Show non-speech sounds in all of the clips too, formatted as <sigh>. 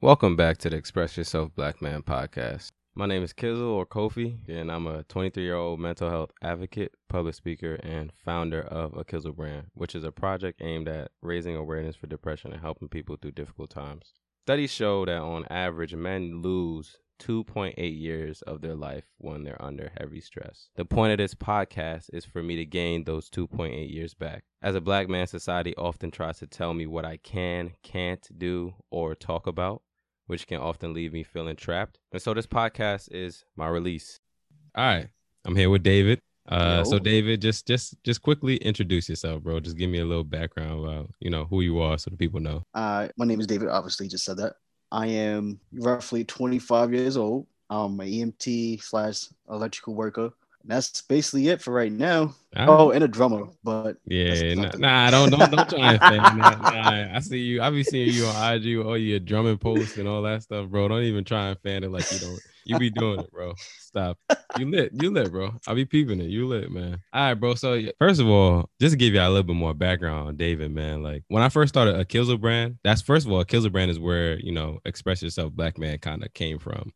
Welcome back to the Express Yourself Black Man podcast. My name is Kizzle or Kofi, and I'm a 23 year old mental health advocate, public speaker, and founder of AKizzle brand, which is a project aimed at raising awareness for depression and helping people through difficult times. Studies show that on average, men lose 2.8 years of their life when they're under heavy stress. The point of this podcast is for me to gain those 2.8 years back. As a black man, society often tries to tell me what I can, can't do, or talk about, which can often leave me feeling trapped. And so this podcast is my release. All right. I'm here with David. Uh, so David, just just just quickly introduce yourself, bro. Just give me a little background about you know who you are, so the people know. Uh, my name is David. Obviously, just said that. I am roughly 25 years old. I'm an EMT slash electrical worker. That's basically it for right now. Oh, and a drummer, but yeah, nah, nah, <laughs> don't don't don't try and fan that. Nah, I see you. I be seeing you on IG, all your drumming posts and all that stuff, bro. Don't even try and fan it like you don't. You be doing it, bro. Stop. You lit. You lit, bro. I be peeping it. You lit, man. All right, bro. So first of all, just to give you a little bit more background on David, man. Like when I first started AKizzle brand, that's first of all, Kizzle brand is where you know express yourself, black man, kind of came from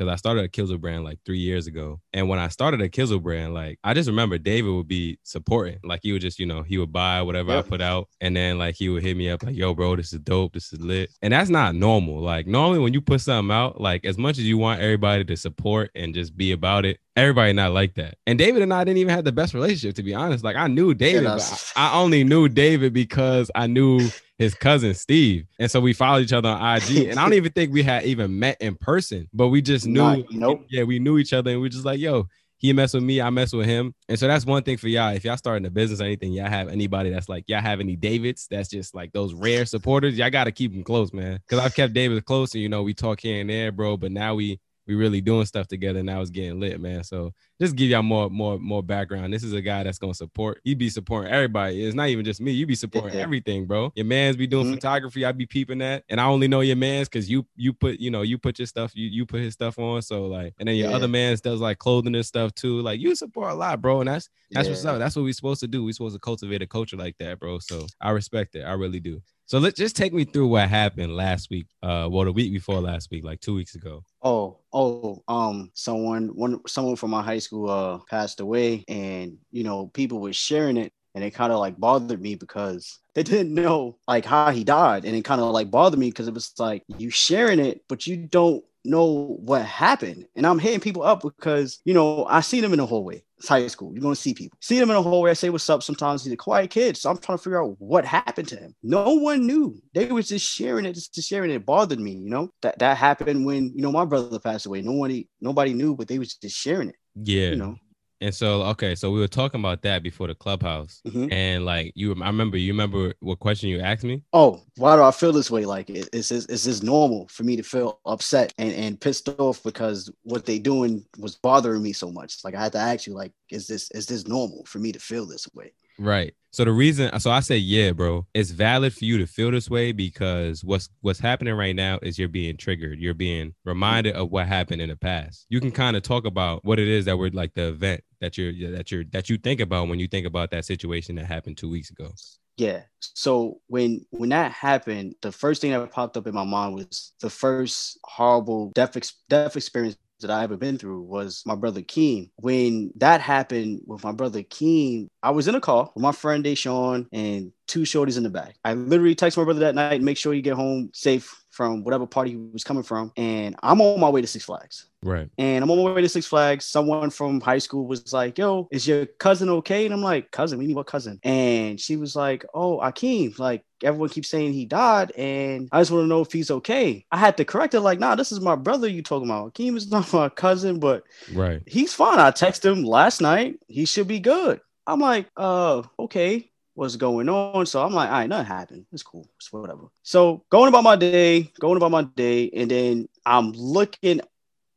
because I started AKizzle brand like three years ago. And when I started AKizzle brand, like I just remember David would be supporting. Like he would just, you know, he would buy whatever yep. I put out. And then like he would hit me up like, yo, bro, this is dope. This is lit. And that's not normal. Like normally when you put something out, like as much as you want everybody to support and just be about it, everybody not like that. And David and I didn't even have the best relationship, to be honest. Like I knew David, yeah, but I, I only knew David because I knew his cousin Steve. And so we followed each other on IG. <laughs> And I don't even think we had even met in person, but we just knew, Not, nope. yeah, we knew each other and we just like, yo, he mess with me, I mess with him. And so that's one thing for y'all. If y'all starting a business or anything, y'all have anybody that's like, y'all have any Davids that's just like those rare supporters, y'all got to keep them close, man. Cause I've kept David close and, you know, we talk here and there, bro. But now we, we really doing stuff together. Now it's getting lit, man. So just give y'all more, more, more background. This is a guy that's gonna support. You be supporting everybody. It's not even just me. You be supporting yeah. everything, bro. Your man's be doing mm-hmm. photography. I be peeping that, and I only know your man's because you you put you know you put your stuff you you put his stuff on. So like, and then your yeah. other man's does like clothing and stuff too. Like you support a lot, bro. And that's that's yeah. what's up. That's what we're supposed to do. we're supposed to cultivate a culture like that, bro. So I respect it. I really do. So let's just take me through what happened last week. Uh, well, the week before last week, like two weeks ago. Oh, oh, um, someone, one, someone from my high school, uh, passed away, and you know, people were sharing it, and it kind of like bothered me because they didn't know like how he died, and it kind of like bothered me because it was like you sharing it, but you don't know what happened. And I'm hitting people up because, you know, I see them in the hallway. It's high school. You're going to see people. See them in the hallway. I say, what's up? Sometimes he's a quiet kid. So I'm trying to figure out what happened to him. No one knew. They was just sharing it, just sharing it. It bothered me, you know, that that happened when, you know, my brother passed away. Nobody, nobody knew, but they was just sharing it. Yeah. You know, and so, okay, so we were talking about that before the clubhouse, mm-hmm. and like you, I remember you remember what question you asked me. Oh, why do I feel this way? Like, is this is this normal for me to feel upset and and pissed off because what they doing was bothering me so much? Like, I had to ask you, like, is this is this normal for me to feel this way? Right. So the reason, so I say, yeah, bro, it's valid for you to feel this way because what's what's happening right now is you're being triggered. You're being reminded of what happened in the past. You can kind of talk about what it is that we're like the event that you're that you're that you think about when you think about that situation that happened two weeks ago. Yeah. So when when that happened, the first thing that popped up in my mind was the first horrible death ex- death experience that I ever been through was my brother Keem. When that happened with my brother Keem, I was in a car with my friend Deshaun and two shorties in the back. I literally texted my brother that night, make sure you get home safe from whatever party he was coming from. And I'm on my way to Six Flags. Right. And I'm on my way to Six Flags. Someone from high school was like, Yo, is your cousin okay? And I'm like, Cousin, we need what cousin? And she was like, Oh, Akeem, like everyone keeps saying he died. And I just want to know if he's okay. I had to correct her, like, Nah, this is my brother you talking about. Akeem is <laughs> not my cousin, but right. he's fine. I texted him last night. He should be good. I'm like, uh, okay what's going on. So I'm like, all right, nothing happened. It's cool. It's whatever. So going about my day, going about my day, and then I'm looking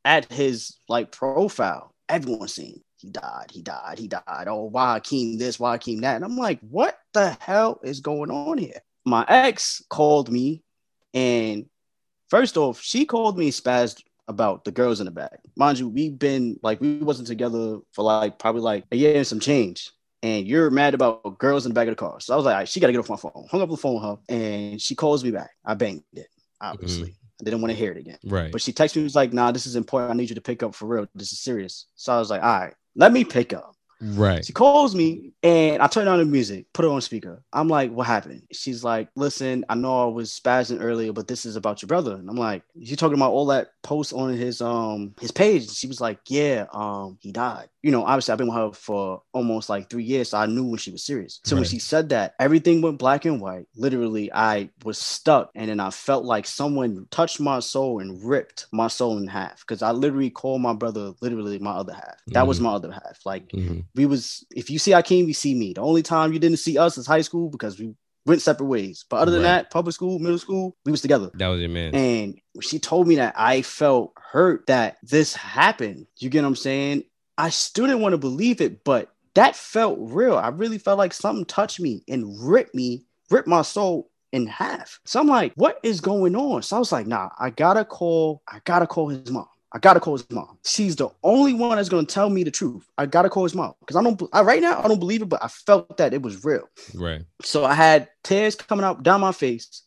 at his like profile. Everyone's seen he died, he died, he died. Oh, why Akeem this, why Akeem that? And I'm like, what the hell is going on here? My ex called me, and first off, she called me spazzed about the girls in the back. Mind you, we've been like we wasn't together for like probably like a year and some change and you're mad about girls in the back of the car. So I was like, right, she got to get off my phone. Hung up the phone with her, and she calls me back. I banged it, obviously. Mm-hmm. I didn't want to hear it again. Right. But she texted me, was like, nah, this is important. I need you to pick up for real. This is serious. So I was like, all right, let me pick up. Right. She calls me and I turn on the music, put it on speaker. I'm like, what happened? She's like, listen, I know I was spazzing earlier, but this is about your brother. And I'm like, you talking about all that post on his um his page? She was like, yeah, um, he died. You know, obviously I've been with her for almost like three years, so I knew when she was serious. So when she said that, everything went black and white. Literally, I was stuck, and then I felt like someone touched my soul and ripped my soul in half. Because I literally called my brother literally my other half. That was Mhm. my other half. Like Mhm. We was if you see Akeem, you see me. The only time you didn't see us is high school because we went separate ways. But other than Right. that, public school, middle school, we was together. That was your man. And she told me that, I felt hurt that this happened. You get what I'm saying? I still didn't want to believe it, but that felt real. I really felt like something touched me and ripped me, ripped my soul in half. So I'm like, what is going on? So I was like, nah, I gotta call, I gotta call his mom. I gotta call his mom. She's the only one that's gonna tell me the truth. I gotta call his mom because I don't. I, right now, I don't believe it, but I felt that it was real. Right. So I had tears coming out down my face,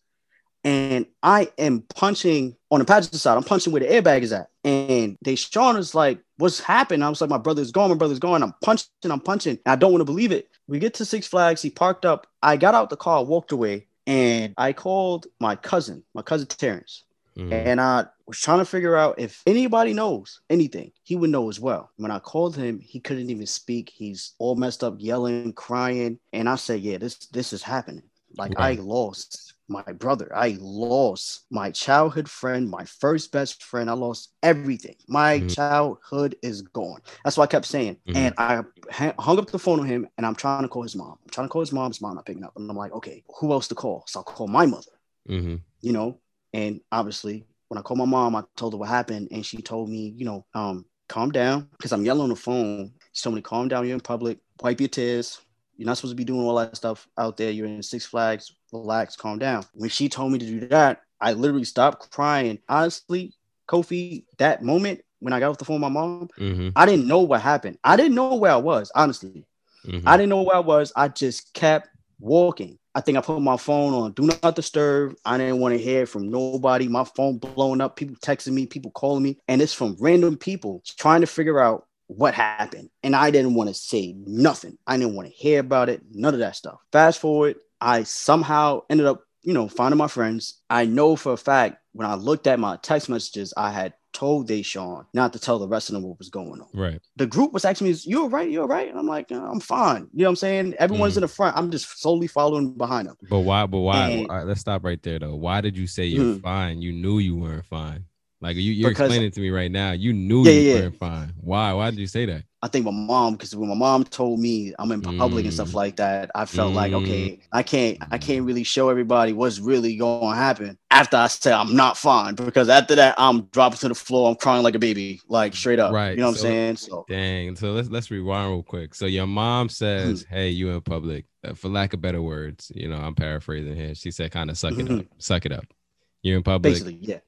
and I am punching on the passenger side. I'm punching where the airbag is at, and Deshaun is like, "What's happened?" I was like, "My brother's gone. My brother's gone." I'm punching. I'm punching. I don't want to believe it. We get to Six Flags. He parked up. I got out the car, walked away, and I called my cousin, my cousin Terrence. Mhm. And I was trying to figure out if anybody knows anything, he would know as well. When I called him, he couldn't even speak. He's all messed up, yelling, crying. And I said, Yeah, this this is happening. Like I lost my brother. I lost my childhood friend, my first best friend. I lost everything. My Mhm. childhood is gone. That's what I kept saying. Mhm. And I ha- hung up the phone on him and I'm trying to call his mom. I'm trying to call his mom. His mom not picking up. And I'm like, okay, who else to call? So I'll call my mother Mhm. you know. And obviously, when I called my mom, I told her what happened, and she told me, you know, um, calm down, because I'm yelling on the phone. She told me, calm down. You're in public. Wipe your tears. You're not supposed to be doing all that stuff out there. You're in Six Flags. Relax. Calm down. When she told me to do that, I literally stopped crying. Honestly, Kofi, that moment when I got off the phone with my mom, Mhm. I didn't know what happened. I didn't know where I was. Honestly, Mhm. I didn't know where I was. I just kept walking. I think I put my phone on do not disturb. I didn't want to hear from nobody. My phone blowing up, people texting me, people calling me, and it's from random people trying to figure out what happened. And I didn't want to say nothing. I didn't want to hear about it, none of that stuff. Fast forward, I somehow ended up, you know, finding my friends. I know for a fact when I looked at my text messages, I had told Deshaun not to tell the rest of them what was going on Right. the group was asking me, "You all right? You all right?" And I'm like, "Uh, "I'm fine." You know what I'm saying? Everyone's Mhm. in the front. I'm just slowly following behind them. But why? But why? And- right, let's stop right there though. Why did you say you're Mhm. fine? You knew you weren't fine. Like you, you're Because- explaining to me right now. You knew Yeah, you yeah. weren't fine. Why? Why did you say that? I think my mom, because when my mom told me I'm in public and stuff Mm. like that, I felt like, Mm. okay, I can't, I can't really show everybody what's really going to happen after I say I'm not fine. Because after that, I'm dropping to the floor, I'm crying like a baby, like straight up. Right, You know what so- I'm saying? So Dang. So let's let's rewind real quick. So your mom says, Mm-hmm. "Hey, you in public." Uh, for lack of better words, you know, I'm paraphrasing here. She said, "Kind of suck it up, suck it up." You're in public. basically, yeah.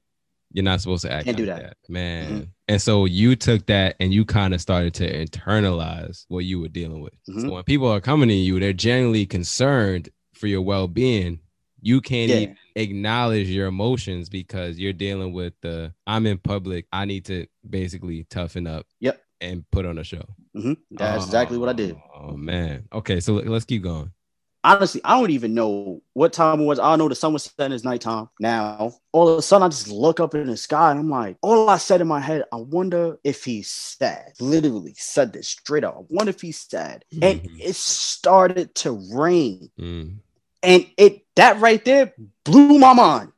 You're not supposed to act Can't do that. that, man. And so you took that and you kind of started to internalize what you were dealing with. So Mhm. when people are coming to you, they're genuinely concerned for your well-being. You can't Yeah. even acknowledge your emotions because you're dealing with the I'm in public. I need to basically toughen up. Yep. And put on a show. hmm That's exactly what I did. Oh man. Okay, so let's keep going. Honestly, I don't even know what time it was. I know the sun was setting, it's nighttime now. All of a sudden, I just look up in the sky and I'm like, all I said in my head, I wonder if he's sad. Literally said this straight up. I wonder if he's sad. And Mhm. it started to rain. Mm. And it that right there blew my mind.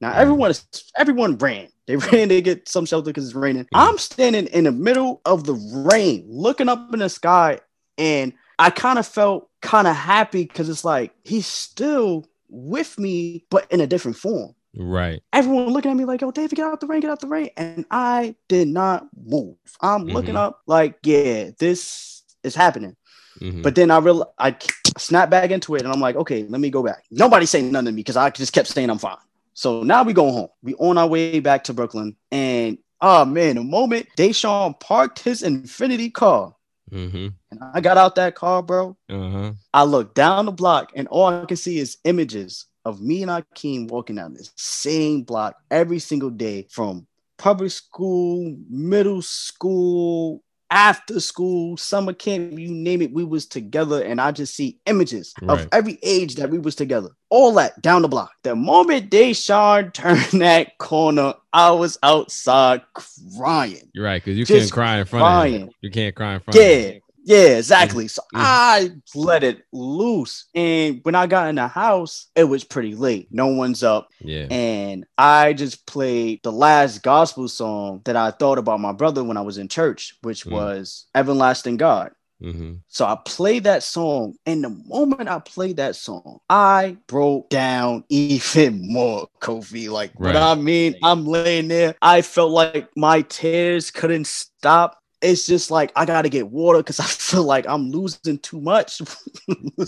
Now Mhm. everyone is everyone ran. They <laughs> ran to get some shelter because it's raining. Mhm. I'm standing in the middle of the rain, looking up in the sky, and I kind of felt kind of happy because it's like he's still with me, but in a different form. Right. Everyone looking at me like, "Yo, David, get out the rain, get out the rain," and I did not move. I'm looking Mhm. up like, "Yeah, this is happening." Mhm. But then I real I snap back into it and I'm like, okay, let me go back. Nobody saying nothing to me because I just kept saying I'm fine. So now we going home. We on our way back to Brooklyn. And oh man, the moment Deshaun parked his Infiniti car mm-hmm. and I got out that car, bro, Uh-huh. I look down the block and all I can see is images of me and Akeem walking down this same block every single day from public school, middle school, after school, summer camp, you name it, we was together, and I just see images Right. of every age that we was together. All that down the block. The moment Deshaun turned <laughs> that corner, I was outside crying. You're right, because you Just can't cry in front of him. You can't cry in front of him. Yeah, exactly. So Mhm. I let it loose. And when I got in the house, it was pretty late. No one's up. Yeah. And I just played the last gospel song that I thought about my brother when I was in church, which Mm. was Everlasting God. hmm So I played that song, and the moment I played that song, I broke down even <laughs> more, Kofi. Like, what I mean, I'm laying there. I felt like my tears couldn't stop. It's just like I gotta get water because <laughs> I feel like I'm losing too much. <laughs>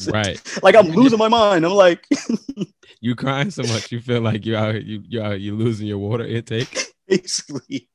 Right. Like I'm losing my mind. I'm like, <laughs> You crying so much, you feel like you out you you out, you losing your water intake. basically.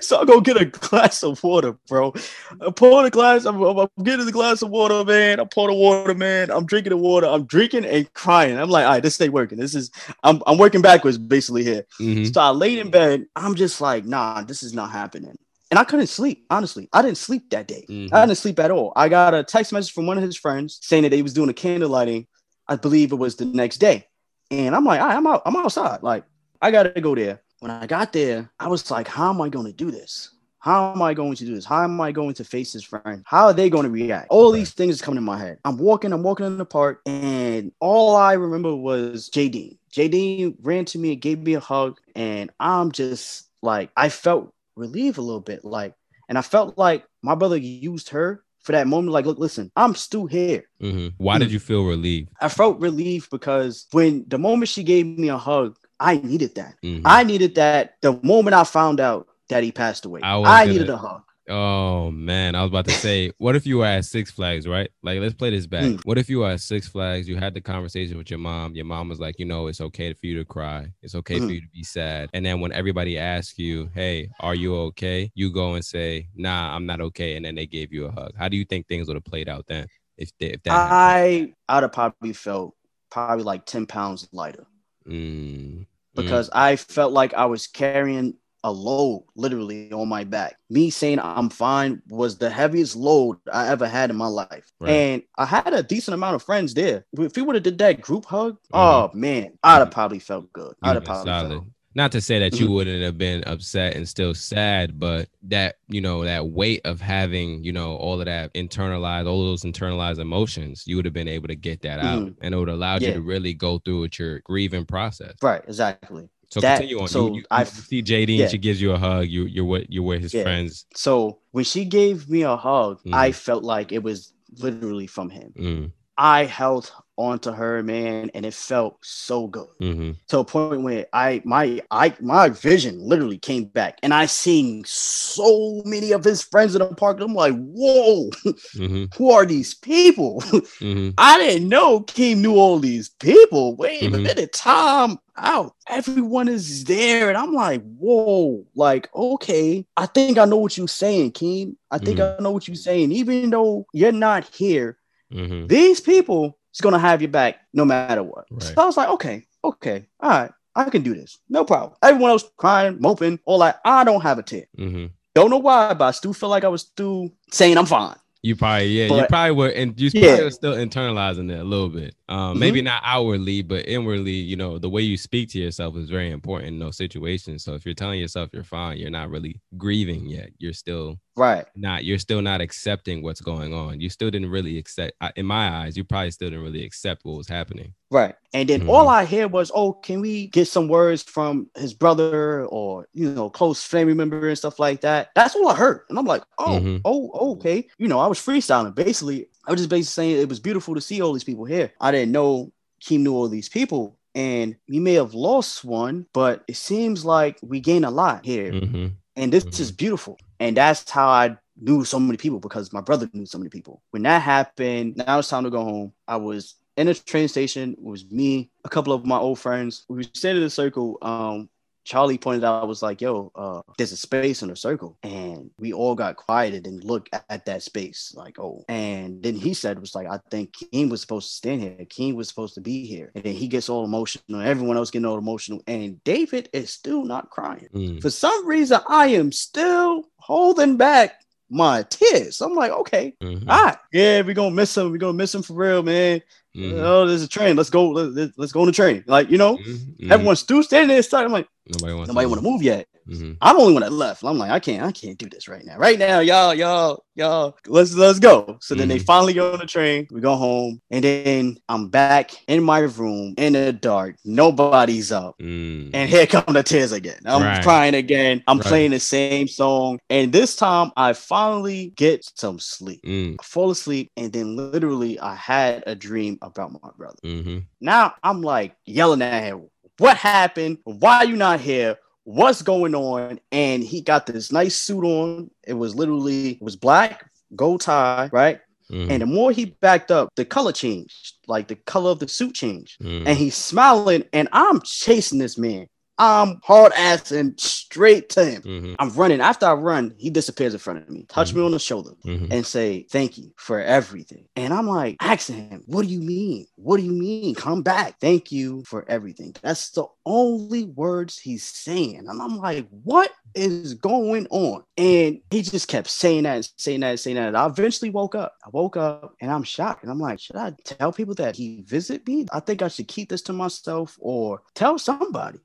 so I go get a glass of water, bro. I pour the glass. I'm, I'm getting the glass of water, man. I pour the water, man. I'm drinking the water. I'm drinking and crying. I'm like, all right, this ain't working. This is I'm I'm working backwards basically here. Mhm. So I laid in bed. I'm just like, nah, this is not happening. And I couldn't sleep. Honestly, I didn't sleep that day. Mhm. I didn't sleep at all. I got a text message from one of his friends saying that he was doing a candle lighting. I believe it was the next day. And I'm like, right, I'm out. I'm outside. Like, I gotta go there. When I got there, I was like, how am I going to do this? How am I going to do this? How am I going to face his friend? How are they going to react? All these things coming in my head. I'm walking, I'm walking in the park, and all I remember was JD. JD ran to me and gave me a hug, and I'm just like, I felt relieved a little bit. Like, and I felt like my brother used her for that moment. Like, look, listen, I'm still here. hmm Why did you feel relieved? I felt relief because when the moment she gave me a hug, I needed that. Mhm. I needed that the moment I found out that he passed away. I I, needed a hug. Oh man, I was about to say, <laughs> what if you were at Six Flags, right? Like, let's play this back. Mm. What if you were at Six Flags? You had the conversation with your mom. Your mom was like, you know, it's okay for you to cry. It's okay for Mhm. you to be sad. And then when everybody asks you, hey, are you okay? You go and say, nah, I'm not okay. And then they gave you a hug. How do you think things would have played out then? If, they, if that happened? I I'd have probably felt probably like 10 pounds lighter Mm. because I felt like I was carrying a load literally on my back. Me saying I'm fine was the heaviest load I ever had in my life. Right. And I had a decent amount of friends there. If we would have did that group hug, Mhm. oh man, I'd have probably felt good. I'd have probably solid. felt Not to say that you Mhm. wouldn't have been upset and still sad, but that you know that weight of having you know all of that internalized, all of those internalized emotions, you would have been able to get that out, Mhm. and it would allow allowed you to really go through with your grieving process. right, exactly. So That- continue on. so you, you, I- see JD, yeah. and she gives you a hug. You you're with you're with his Yeah. friends. So when she gave me a hug, Mhm. I felt like it was literally from him. Mm, I held onto her, man, and it felt so good hmm to a point where I my I my vision literally came back, and I seen so many of his friends in the park. I'm like, whoa, hmm <laughs> who are these people? hmm <laughs> I didn't know Keem knew all these people. Wait a Mhm. minute, Tom out. Everyone is there. And I'm like, whoa, like, okay. I think I know what you're saying, Keem. I think Mhm. I know what you're saying. Even though you're not here, hmm these people is gonna have your back no matter what. Right. So I was like, okay, okay, all right, I can do this. No problem. Everyone else crying, moping, all that. I don't have a tear. hmm Don't know why, but I still feel like I was still saying I'm fine. You probably yeah, you probably were, and you Yeah. probably were still internalizing it a little bit. Um, maybe Mm-hmm. not outwardly, but inwardly, you know, the way you speak to yourself is very important in those situations. So if you're telling yourself you're fine, you're not really grieving yet. You're still Right. not. You're still not accepting what's going on. You still didn't really accept. In my eyes, you probably still didn't really accept what was happening. Right. And then Mhm. all I hear was, oh, can we get some words from his brother or, you know, close family member and stuff like that? That's all I heard. And I'm like, oh, Mhm. oh, okay. You know, I was freestyling. Basically, I was just basically saying it was beautiful to see all these people here. I didn't know Keem knew all these people. And we may have lost one, but it seems like we gain a lot here. hmm And this Mhm. is beautiful. And that's how I knew so many people because my brother knew so many people. When that happened, now it's time to go home. I was in a train station. It was me, a couple of my old friends. We were standing in a circle. Um, Charlie pointed out, was like, yo, uh, there's a space in a circle. And we all got quieted and looked at, at that space, like, oh. And then he said, was like, I think Keem was supposed to stand here. Keem was supposed to be here. And then he gets all emotional. Everyone else getting all emotional. And David is still not crying. Mm. For some reason, I am still holding back my tears. I'm like, okay, Mhm. all right, yeah, we're gonna miss him. We're gonna miss him for real, man. Mhm. Oh, there's a train. Let's go. Let, us go on the train. Like, you know, Mhm. Mhm. everyone's still standing there. Starting, I'm like, Nobody wants. nobody want to move yet. Mhm. I'm the only one that left. I'm like, I can't, I can't do this right now. Right now, y'all, y'all, y'all, let's let's go. So then they Mhm. finally go on the train. We go home, and then I'm back in my room in the dark. Nobody's up. Mm. And here come the tears again. I'm Right. crying again. I'm Right. playing the same song. And this time I finally get some sleep. Mm. I fall asleep, and then literally I had a dream about my brother. Mhm. Now I'm like yelling at him, What happened? Why are you not here? What's going on? And he got this nice suit on. It was literally it was black, gold tie, right? Mhm. And the more he backed up, the color changed, like the color of the suit changed. Mhm. And he's smiling, and I'm chasing this man. I'm hard assing straight to him. Mhm. I'm running. After I run, he disappears in front of me, touch me on the shoulder, Mhm. and say, Thank you for everything. And I'm like, asking him, What do you mean? What do you mean? Come back. Thank you for everything. That's the only words he's saying. And I'm like, What is going on? And he just kept saying that, and saying that, and saying that. I eventually woke up. I woke up and I'm shocked. And I'm like, Should I tell people that he visit me? I think I should keep this to myself or tell somebody.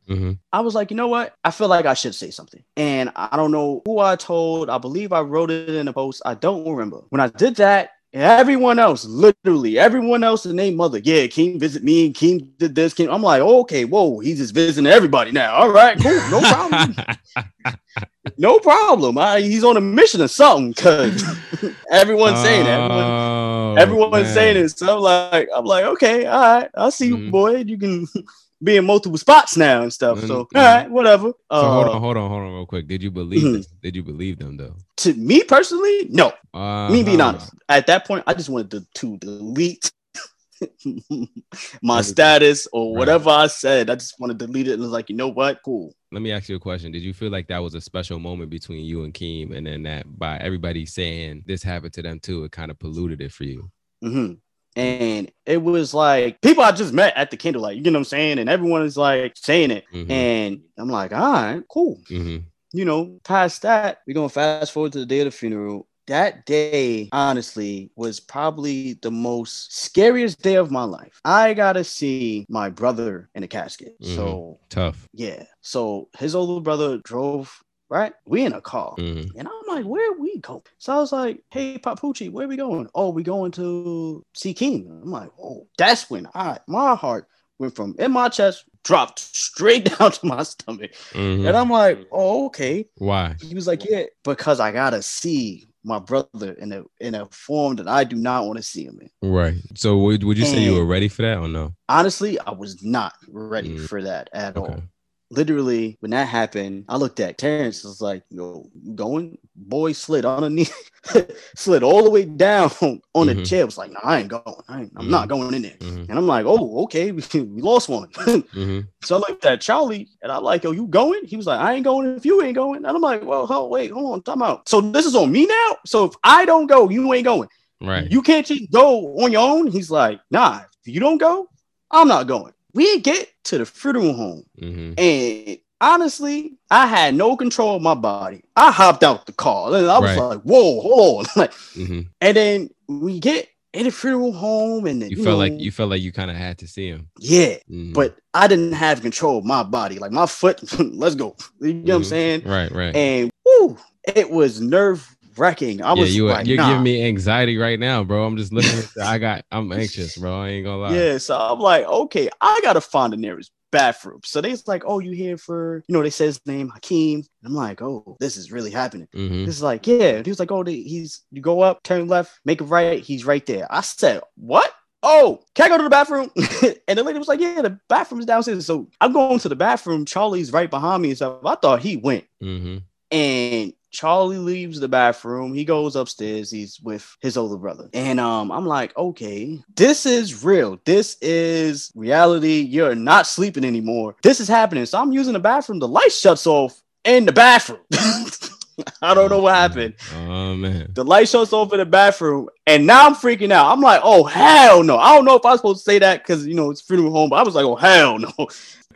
I was like, you know what? I feel like I should say something. And I don't know who I told. I believe I wrote it in a post. I don't remember. When I did that, everyone else, literally everyone else and their mother, yeah, Keem visit me. and Keem did this. Keem. I'm like, okay, whoa, he's just visiting everybody now. All right, cool, no problem, <laughs> no problem. I, he's on a mission or something because <laughs> everyone's saying it. Everyone, Oh, everyone's man. saying it. So I'm like, I'm like, okay, all right, I'll see you, mm. boy. You can be in multiple spots now and stuff. So Mhm. all right, whatever. So hold Uh, on, hold on, hold on, real quick. Did you believe? Mhm. them? Did you believe them though? to me personally, no. Me being honest, at that point, I just wanted to, to delete <laughs> my status or Right. whatever I said. I just want to delete it and was like, you know what? Cool. Let me ask you a question. Did you feel like that was a special moment between you and Keem, and then that by everybody saying this happened to them too, it kind of polluted it for you? hmm And it was like people I just met at the candlelight. You know what I'm saying? And everyone is like saying it, Mhm. and I'm like, all right, cool. Mhm. you know, past that, we're gonna fast forward to the day of the funeral. That day, honestly, was probably the most scariest day of my life. I gotta see my brother in a casket. So Tough. yeah. So his older brother drove, right? We in a car. Mhm. And I'm like, where we go? So I was like, hey, Papucci, where we going? Oh, we going to see Keem. I'm like, oh, that's when I my heart went from in my chest, dropped straight <laughs> down to my stomach. Mhm. And I'm like, oh, okay. Why? He was like, yeah, because I gotta see my brother in a in a form that I do not want to see him in. Right. So would, would you say you were ready for that or no? Honestly, I was not ready Mm. for that at Okay. all. Literally, when that happened, I looked at Terrence. Was like, "Yo, you going?" Boy slid underneath, <laughs> slid all the way down <laughs> on the Mhm. chair. Was like, "No, I ain't going. I ain't, I'm not going in there." Mhm. And I'm like, "Oh, okay, we, <laughs> we lost one." Mhm. So I looked at Charlie and I like, yo, you going? He was like, I ain't going if you ain't going. And I'm like, well, hold, wait, hold on, time out. So this is on me now. So if I don't go, you ain't going. Right. You can't just go on your own. He's like, nah, if you don't go, I'm not going. We get to the funeral home. Mhm. And honestly, I had no control of my body. I hopped out the car and I was Right. like, whoa, hold on. <laughs> like, Mhm. and then we get in the funeral home and then, You you felt know, like you felt like you kind of had to see him. yeah, Mhm. but I didn't have control of my body. Like my foot, <laughs> let's go. You know what I'm Mhm. saying? right, right. And woo, it was nerve wracking. I yeah, was you like, you're nah. giving me anxiety right now, bro. I'm just looking. The, I got. <laughs> I'm anxious, bro. I ain't gonna lie. Yeah, so I'm like, okay, I gotta find the nearest bathroom. So they's like, oh, you here for, you know, they his name Hakeem. I'm like, oh, this is really happening. Mhm. This is like, yeah. And he was like, oh, he's you go up, turn left, make a right. He's right there. I said, what? Oh, can I go to the bathroom? <laughs> and the lady was like, yeah, the bathroom's downstairs. So I'm going to the bathroom. Charlie's right behind me and stuff. I thought he went. Mhm. And Charlie leaves the bathroom. He goes upstairs. He's with his older brother. And um, I'm like, okay, this is real. This is reality. You're not sleeping anymore. This is happening. So I'm using the bathroom. The light shuts off in the bathroom. <laughs> I don't know what happened. Oh man. The light shuts off in the bathroom, and now I'm freaking out. I'm like, oh hell no. I don't know if I was supposed to say that because you know it's freedom home, but I was like, oh hell no.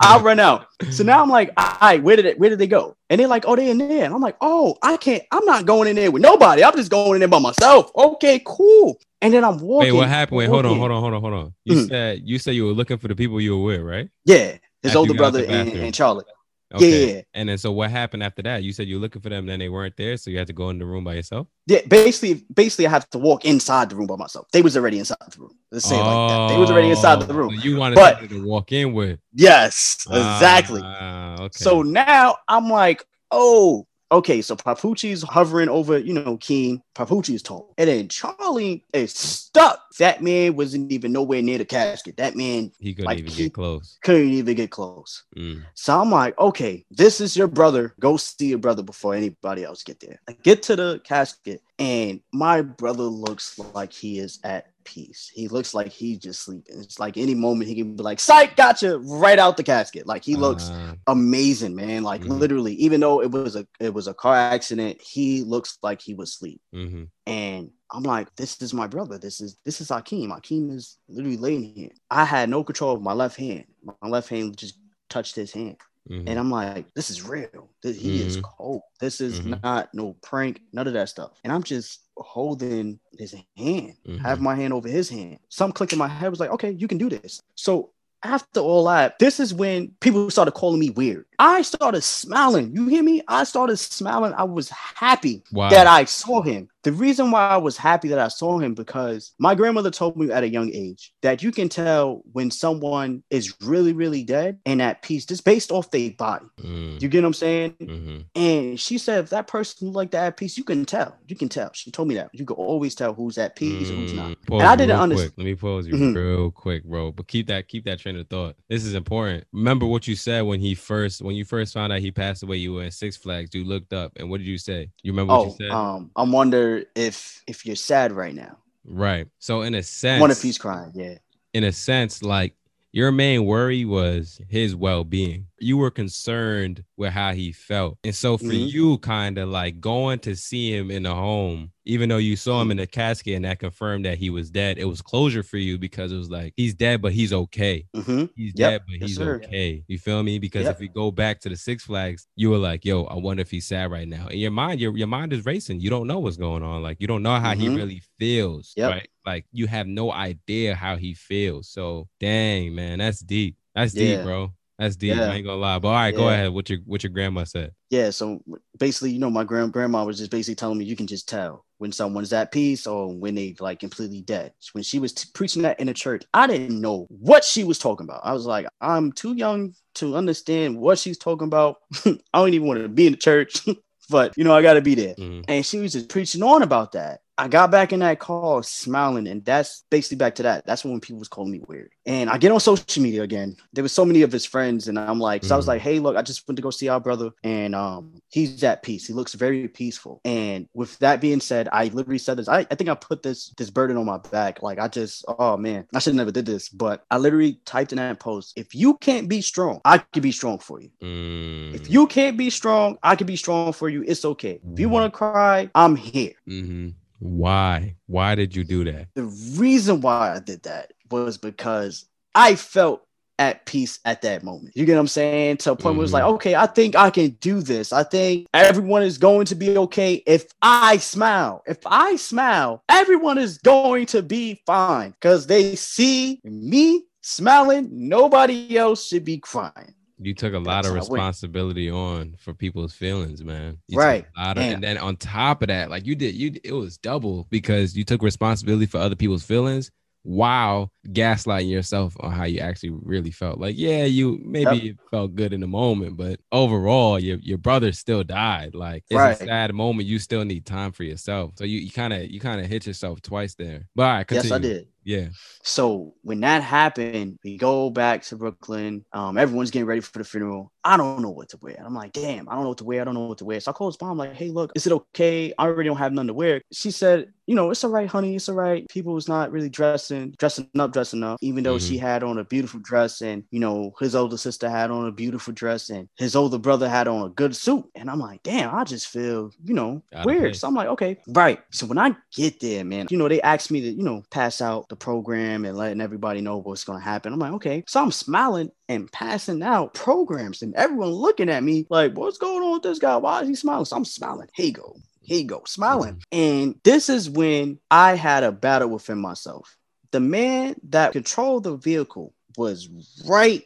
I'll run out. So now I'm like, all right, where did it where did they go? And they're like, oh, they in there. And I'm like, oh, I can't, I'm not going in there with nobody. I'm just going in there by myself. Okay, cool. And then I'm walking. Wait, what happened? Wait, hold on, hold on, hold on, hold on. You Mhm. said you said you were looking for the people you were with, right? Yeah, his After older you got out brother and, and Charlie. Okay. Yeah. And then so what happened after that? You said you were looking for them, then they weren't there, so you had to go in the room by yourself. Yeah, basically, basically, I have to walk inside the room by myself. They was already inside the room. Let's say it like that. They was already inside the Oh, room. so you wanted But- to walk in with. Yes, exactly. Ah, okay. So now I'm like, oh, okay. So Papucci's hovering over, you know, Keem. Papucci's tall. And then Charlie is stuck. That man wasn't even nowhere near the casket. That man he couldn't like, even he- get close. couldn't even get close. Mm. So I'm like, okay, this is your brother. Go see your brother before anybody else get there. I get to the casket, and my brother looks like he is at peace. He looks like he's just sleeping. It's like any moment he can be like, "Psych, gotcha!" right out the casket. Like he looks Ah, amazing, man. Like Mhm. literally, even though it was a it was a car accident, he looks like he was asleep. mhm. And I'm like, this is my brother. This is this is Akeem. Akeem is literally laying here. I had no control of my left hand. My left hand just touched his hand. Mhm. And I'm like, this is real. This, he is Mhm. cold. This is Mhm. not no prank, none of that stuff. And I'm just holding his hand, have Mhm. my hand over his hand. Some click in my head was like, okay, you can do this. So after all that, this is when people started calling me weird. I started smiling. You hear me? I started smiling. I was happy Wow. that I saw him. The reason why I was happy that I saw him because my grandmother told me at a young age that you can tell when someone is really, really dead and at peace just based off their body. Mm, You get what I'm saying? mhm. And she said, if that person like that at peace, you can tell. You can tell. She told me that. You can always tell who's at peace and who's not. Mm, pause And I didn't understand. Let me pause you Mhm. real quick, bro. But keep that keep that train of thought. This is important. Remember what you said when he first when you first found out he passed away. You were in Six Flags. You looked up, and what did you say? You remember what Oh, you said? um, I wonder if if you're sad right now. right. So in a sense, wonder if he's crying. Yeah. in a sense, like your main worry was his well-being. You were concerned with how he felt. And so for Mhm. you, kind of like going to see him in the home, even though you saw him Mm-hmm. in the casket and that confirmed that he was dead, it was closure for you because it was like he's dead, but he's okay. hmm He's Yep. dead, but Yes, he's sir. okay. You feel me? Because Yep. if we go back to the Six Flags, you were like, "Yo, I wonder if he's sad right now." In your mind, your your mind is racing. You don't know what's going on. Like you don't know how he Mhm. really feels, Yep. right? Like you have no idea how he feels. So, dang man, that's deep. That's deep, bro. That's deep. Yeah. I ain't gonna lie. But all right, go ahead. What your what your grandma said. Yeah, so basically, you know, my grand grandma was just basically telling me you can just tell when someone's at peace or when they like completely dead. When she was t- preaching that in the church, I didn't know what she was talking about. I was like, I'm too young to understand what she's talking about. <laughs> I don't even want to be in the church, <laughs> but you know, I got to be there. Mhm. And she was just preaching on about that. I got back in that car smiling, and that's basically back to that. That's when people was calling me weird. And I get on social media again. There was so many of his friends, and I'm like, so I was Mhm. like, hey, look, I just went to go see our brother, and um, he's at peace. He looks very peaceful. And with that being said, I literally said this. I, I think I put this this burden on my back. Like I just, oh man, I should never did this, but I literally typed in that post. If you can't be strong, I can be strong for you. Mm, If you can't be strong, I can be strong for you. It's okay. If you Mhm. want to cry, I'm here. mhm. Why? Why did you do that? The reason why I did that was because I felt at peace at that moment. You get what I'm saying? To a point where it's like, mm-hmm. okay, I think I can do this. I think everyone is going to be okay if I smile. If I smile, everyone is going to be fine because they see me smiling. Nobody else should be crying. You took a lot of responsibility on for people's feelings, man. You Right. of- And- then on top of that, like you did, you it was double because you took responsibility for other people's feelings while gaslighting yourself on how you actually really felt. Like, yeah, you maybe Yep. it felt good in the moment, but overall, your your brother still died. Like, it's Right. a sad moment. You still need time for yourself. So you you kind of you kind of hit yourself twice there. But all right, Yes. I did. Yeah. So when that happened, we go back to Brooklyn. Um, everyone's getting ready for the funeral. I don't know what to wear. I'm like, damn, I don't know what to wear. I don't know what to wear. So I called his mom, like, hey, look, is it okay? I already don't have nothing to wear. She said, you know, it's all right, honey. It's all right. People was not really dressing, dressing up, dressing up, even though mm-hmm. she had on a beautiful dress and, you know, his older sister had on a beautiful dress and his older brother had on a good suit. And I'm like, damn, I just feel, you know, Out weird. So I'm like, okay, right. So when I get there, man, you know, they asked me to, you know, pass out the program and letting everybody know what's going to happen. I'm like, okay. So I'm smiling and passing out programs and everyone looking at me like, what's going on with this guy? Why is he smiling? So I'm smiling. Here you go. Here you go, smiling. Mm-hmm. And this is when I had a battle within myself. The man that controlled the vehicle was right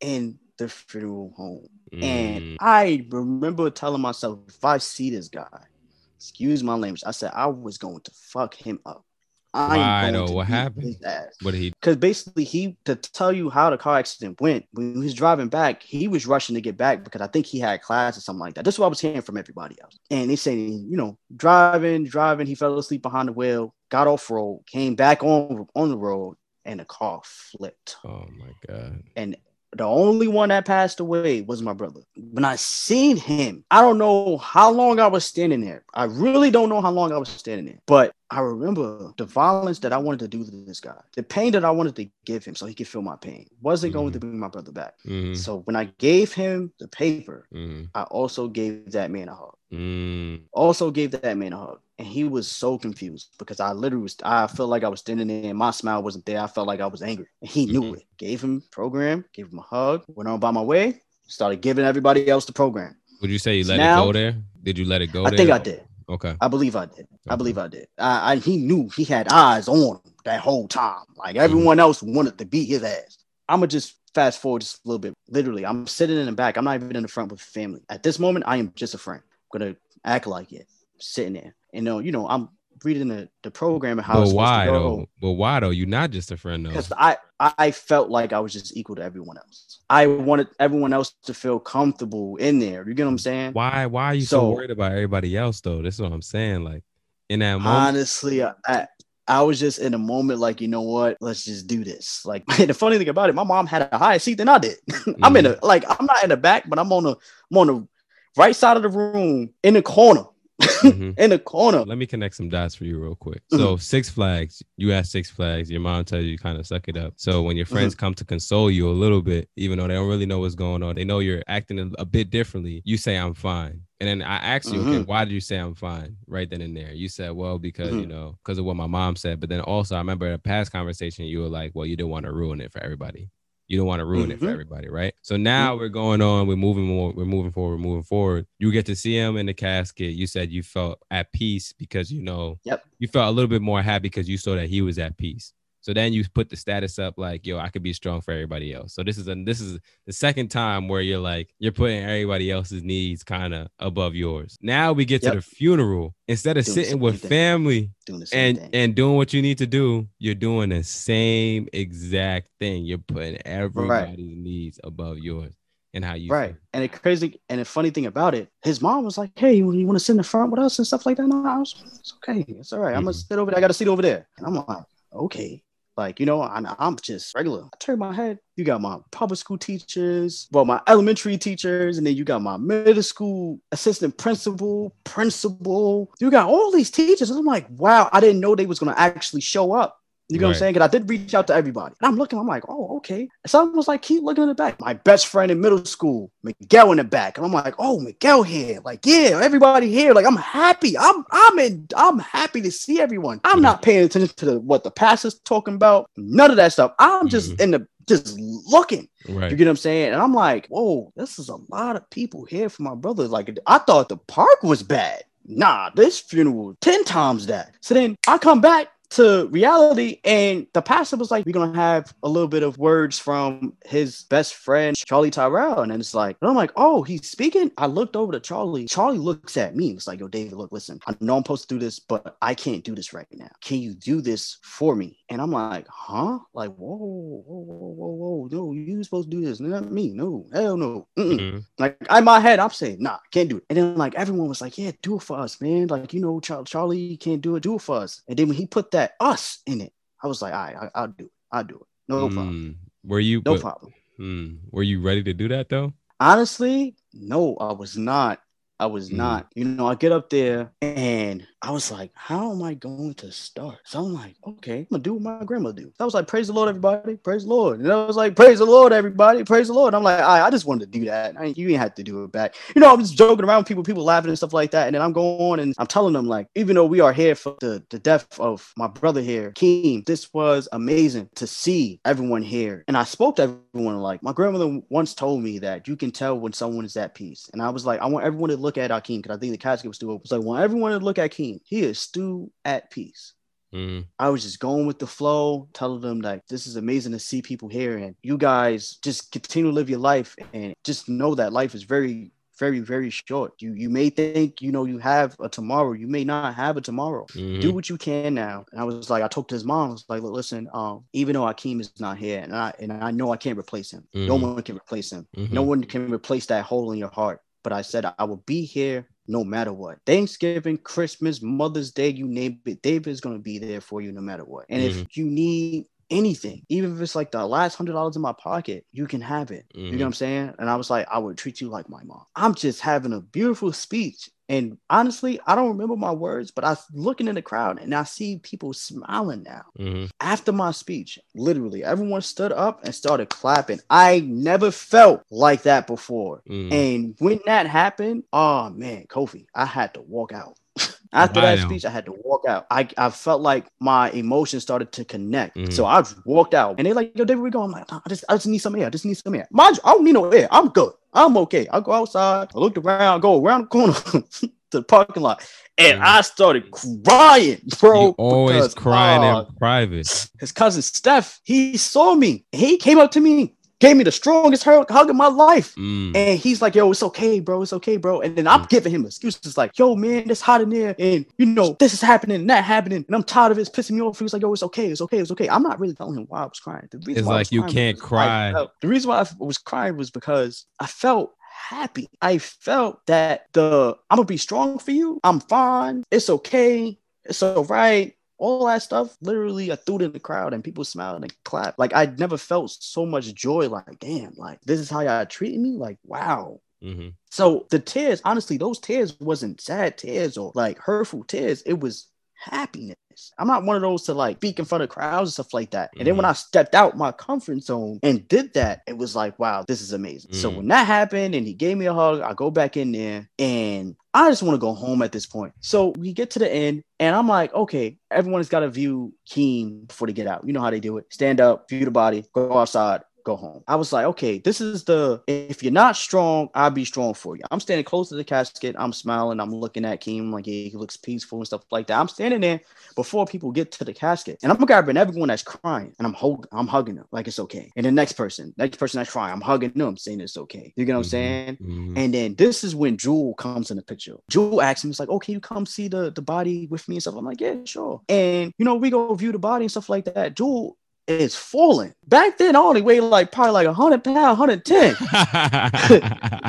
in the funeral home. Mm. And I remember telling myself, if I see this guy, excuse my language, I said I was going to fuck him up. I know what happened. What did he? Because basically, he to tell you how the car accident went. When he was driving back, he was rushing to get back because I think he had class or something like that. This is what I was hearing from everybody else. And they saying, you know, driving, driving, he fell asleep behind the wheel, got off road, came back on on the road, and the car flipped. Oh my god! And the only one that passed away was my brother. When I seen him, I don't know how long I was standing there. I really don't know how long I was standing there. But I remember the violence that I wanted to do to this guy, the pain that I wanted to give him so he could feel my pain wasn't mm-hmm. going to mm-hmm. bring my brother back. Mm-hmm. So when I gave him the paper, mm-hmm. I also gave that man a hug. Mm. Also gave that man a hug. And he was so confused because I literally was, I felt like I was standing there and my smile wasn't there. I felt like I was angry. And he knew mm-hmm. it. Gave him program, gave him a hug, went on by my way, started giving everybody else the program. Would you say you let now, it go there? Did you let it go I there? think I did. Okay. I believe I did. Okay. I believe I did. I, I, he knew he had eyes on him that whole time. Like mm-hmm. everyone mm-hmm. else wanted to beat his ass. I'm gonna just fast forward just a little bit. Literally, I'm sitting in the back. I'm not even in the front with family. At this moment, I am just a friend. I'm gonna act like it. sitting there. And no, you know, I'm reading the, the program and how but why though? But why though? You're not just a friend though. Because I I felt like I was just equal to everyone else. I wanted everyone else to feel comfortable in there. You get what I'm saying? Why why are you so, so worried about everybody else though? This is what I'm saying. Like in that moment. Honestly, I, I was just in a moment like, you know what? Let's just do this. Like <laughs> the funny thing about it, my mom had a higher seat than I did. Mm-hmm. <laughs> I'm in a like I'm not in the back, but I'm on the I'm on the right side of the room in the corner mm-hmm. <laughs> in the corner. Let me connect some dots for you real quick. Mm-hmm. So Six Flags, you at Six Flags, your mom tells you you kind of suck it up. So when your friends mm-hmm. come to console you a little bit, even though they don't really know what's going on, they know you're acting a, bit differently. You say I'm fine. And then I asked you, okay, mm-hmm. why did you say I'm fine right then and there? You said, well, because, you mm-hmm. know, because of what my mom said. But then also, I remember in a past conversation, you were like, well, you didn't want to ruin it for everybody. You don't want to ruin mm-hmm. it for mm-hmm. everybody, right? So now mm-hmm. we're going on. We're moving more. We're moving forward. We're moving forward. You get to see him in the casket. You said you felt at peace because you know. Yep. You felt a little bit more happy because you saw that he was at peace. So then you put the status up like, yo, I could be strong for everybody else. So this is a this is the second time where you're like you're putting everybody else's needs kind of above yours. Now we get yep. to the funeral. Instead of doing sitting with thing. family and thing. and doing what you need to do, you're doing the same exact thing. You're putting everybody's right. needs above yours and how you right. Feel. And the crazy and the funny thing about it, his mom was like, "Hey, you want to sit in the front with us and stuff like that?" No, I was, it's okay, it's all right. Mm-hmm. I'm gonna sit over there. I got a seat over there, and I'm like, okay. Like, you know, I'm, I'm just regular. I turn my head. You got my public school teachers, well, my elementary teachers, and then you got my middle school assistant principal, principal. You got all these teachers. I'm like, wow, I didn't know they was gonna actually show up. You know right. what I'm saying? Because I did reach out to everybody. And I'm looking, I'm like, oh, okay. Someone was like, keep looking in the back. My best friend in middle school, Miguel in the back. And I'm like, oh, Miguel here. Like, yeah, everybody here. Like, I'm happy. I'm I'm in, I'm happy to see everyone. I'm not paying attention to the, what the pastor's talking about. None of that stuff. I'm just mm-hmm. in the just looking. Right. You get what I'm saying? And I'm like, whoa, this is a lot of people here for my brother. Like, I thought the park was bad. Nah, this funeral 10 times that. So then I come back to reality. And the pastor was like, We're gonna have a little bit of words from his best friend, Charlie Tyrell. And then it's like, and I'm like, Oh, he's speaking. I looked over to Charlie. Charlie looks at me. It's like, Yo, David, look, listen, I know I'm supposed to do this, but I can't do this right now. Can you do this for me? And I'm like, Huh? Like, whoa, whoa, whoa, whoa, whoa, no, you supposed to do this, not me. No, hell no. Mm-hmm. Like, in my head, I'm saying, Nah, can't do it. And then, like, everyone was like, Yeah, do it for us, man. Like, you know, Char- Charlie can't do it, do it for us. And then when he put that that us in it. I was like, all right, I, will do it. I'll do it. No mm, problem. Were you no but, problem? Mm, were you ready to do that though? Honestly, no, I was not. I was mm. not. You know, I get up there and I was like, how am I going to start? So I'm like, okay, I'm gonna do what my grandma do. I was like, praise the Lord, everybody, praise the Lord. And I was like, praise the Lord, everybody, praise the Lord. I'm like, I, I just wanted to do that. I, you didn't have to do it back. You know, I'm just joking around with people, people laughing and stuff like that. And then I'm going and I'm telling them, like, even though we are here for the, the death of my brother here, Keem, this was amazing to see everyone here. And I spoke to everyone like, my grandmother once told me that you can tell when someone is at peace. And I was like, I want everyone to look at Akeem because I think the casket was still open. So I want everyone to look at Keem he is still at peace. Mm. I was just going with the flow, telling them like this is amazing to see people here, and you guys just continue to live your life and just know that life is very, very, very short. You you may think you know you have a tomorrow, you may not have a tomorrow. Mm-hmm. Do what you can now. And I was like, I talked to his mom. I was like, listen, um, even though Akeem is not here, and I and I know I can't replace him. Mm-hmm. No one can replace him. Mm-hmm. No one can replace that hole in your heart. But I said I will be here no matter what. Thanksgiving, Christmas, Mother's Day, you name it, David's gonna be there for you no matter what. And mm-hmm. if you need anything, even if it's like the last hundred dollars in my pocket, you can have it. Mm-hmm. You know what mm-hmm. I'm saying? And I was like, I would treat you like my mom. I'm just having a beautiful speech and honestly, I don't remember my words, but I was looking in the crowd and I see people smiling now. Mm-hmm. After my speech, literally, everyone stood up and started clapping. I never felt like that before. Mm-hmm. And when that happened, oh man, Kofi, I had to walk out. After that speech, I had to walk out. I, I felt like my emotions started to connect. Mm-hmm. So I walked out and they're like, yo, David, we going. I'm like, I just I just need some air. I just need some air. Mind you, I don't need no air. I'm good. I'm okay. I go outside, I looked around, go around the corner <laughs> to the parking lot, and mm. I started crying, bro. You always because, crying uh, in private. His cousin Steph, he saw me. He came up to me gave me the strongest hug, hug of my life. Mm. And he's like, yo, it's okay, bro. It's okay, bro. And then I'm mm. giving him excuses like, yo, man, it's hot in there. And, you know, this is happening and that happening. And I'm tired of it. It's pissing me off. He was like, yo, it's okay. It's okay. It's okay. I'm not really telling him why I was crying. The reason it's like you can't cry. Felt, the reason why I was crying was because I felt happy. I felt that the I'm gonna be strong for you. I'm fine. It's okay. It's all right all that stuff, literally, I threw it in the crowd and people smiled and clapped. Like I never felt so much joy. Like, damn, like this is how y'all treating me. Like, wow. Mm-hmm. So the tears, honestly, those tears wasn't sad tears or like hurtful tears. It was happiness. I'm not one of those to like speak in front of crowds and stuff like that. And mm-hmm. then when mm-hmm. I stepped out my comfort zone and did that, it was like, wow, this is amazing. Mm-hmm. So mm. when that happened and he gave me a hug, I go back in there and I just want to go home at this point. So we get to the end, and I'm like, okay, everyone's got to view Keem before they get out. You know how they do it. Stand up, view the body, go outside, go home. I was like, okay, this is the if you're not strong, I'll be strong for you. I'm standing close to the casket. I'm smiling. I'm looking at Keem like yeah, he looks peaceful and stuff like that. I'm standing there before people get to the casket, and I'm grabbing everyone that's crying, and I'm holding, I'm hugging them like it's okay. And the next person, next person that's crying, I'm hugging them, saying it's okay. You get what I'm mm-hmm. saying? Mm-hmm. And then this is when Jewel comes in the picture. Jewel asks me, it's like, okay, you come see the the body with me and stuff. I'm like, yeah, sure. And you know, we go view the body and stuff like that. Jewel is falling. Back then, I only weighed like probably like 100 pounds, 110.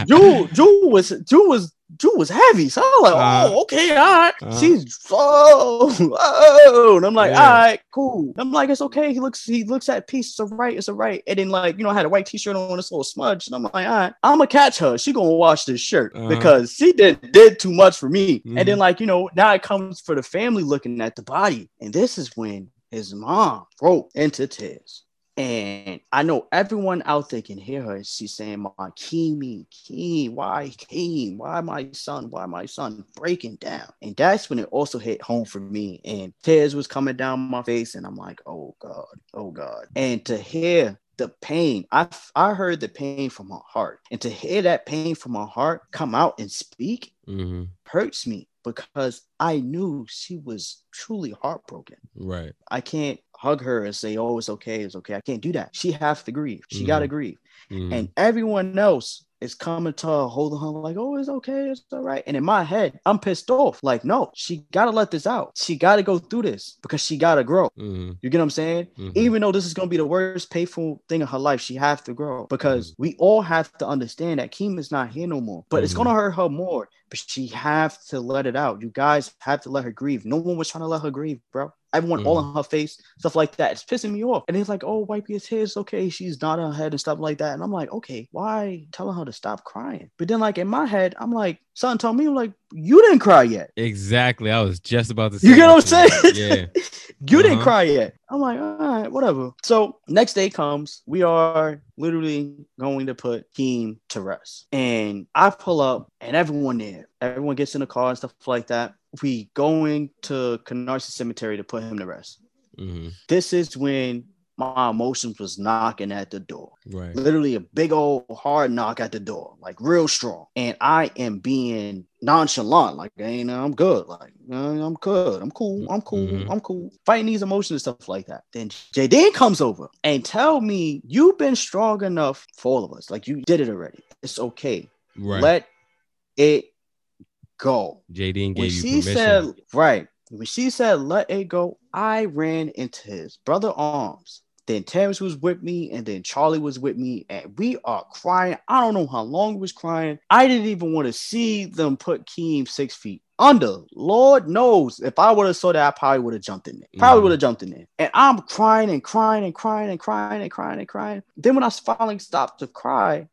Jewel, <laughs> Jewel was Jewel was Jewel was heavy. So I'm like, uh, oh, okay, all right. Uh, She's oh, <laughs> oh. And I'm like, yeah. all right, cool. I'm like, it's okay. He looks, he looks at peace. It's all right. It's all right. And then like, you know, I had a white t-shirt on this little smudge. And I'm like, all right, I'm gonna catch her. She gonna wash this shirt uh because she did did too much for me. Mm-hmm. And then mm-hmm. like, you know, now it comes for the family looking at the body. And this is when his mom broke into tears. And I know everyone out there can hear her. She's saying, My Kimi, Keem, why Keem? Why my son? Why my son breaking down? And that's when it also hit home for me. And tears was coming down my face. And I'm like, oh God, oh God. And to hear the pain, I I heard the pain from her heart. And to hear that pain from her heart come out and speak mm-hmm. hurts me because I knew she was truly heartbroken. Right. I can't hug her and say, "Oh, it's okay, it's okay." I can't do that. She has to grieve. She mm-hmm. got to grieve. Mm-hmm. And everyone else is coming to her, holding her like, oh, it's okay, it's all right. And in my head, I'm pissed off. Like, no, she gotta let this out. She gotta go through this because she gotta grow. Mm-hmm. You get what I'm saying? Mm-hmm. Even though this is gonna be the worst painful thing in her life, she has to grow because mm-hmm. we all have to understand that Keem is not here no more. But it's gonna mm-hmm. hurt her more. But she have to let it out. You guys have to let her grieve. No one was trying to let her grieve, bro. Everyone all mm-hmm. in her face, stuff like that. It's pissing me off. And he's like, oh, wipe your tears. Okay, she's nodding her head and stuff like that. And I'm like, okay, why telling her to stop crying? But then, like in my head, I'm like, son told me, I'm like, you didn't cry yet. Exactly. I was just about to say. You get what I'm saying? Yeah. <laughs> you didn't Uh-huh. cry yet. I'm like, all right, whatever. So next day comes, we are literally going to put Keem to rest. And I pull up and everyone there, everyone gets in the car and stuff like that. We going to Canarsie Cemetery to put him to rest. Mhm. This is when my emotions was knocking at the door. Right. Literally a big old hard knock at the door, like real strong. And I am being nonchalant, like, hey, no, I'm good. Like, I'm good. I'm cool. I'm cool. Mhm. I'm cool. Fighting these emotions and stuff like that. Then Jaden comes over and tell me, you've been strong enough for all of us. Like, you did it already. It's okay. Right. Let it go JD when gave you she permission. said right when she said let it go i ran into his brother arms then Terrence was with me and then charlie was with me and we are crying i don't know how long we was crying i didn't even want to see them put keem six feet under lord knows if i would have saw that i probably would have jumped in there probably Mhm. would have jumped in there and i'm crying and crying and crying and crying and crying and crying then when i finally stopped to cry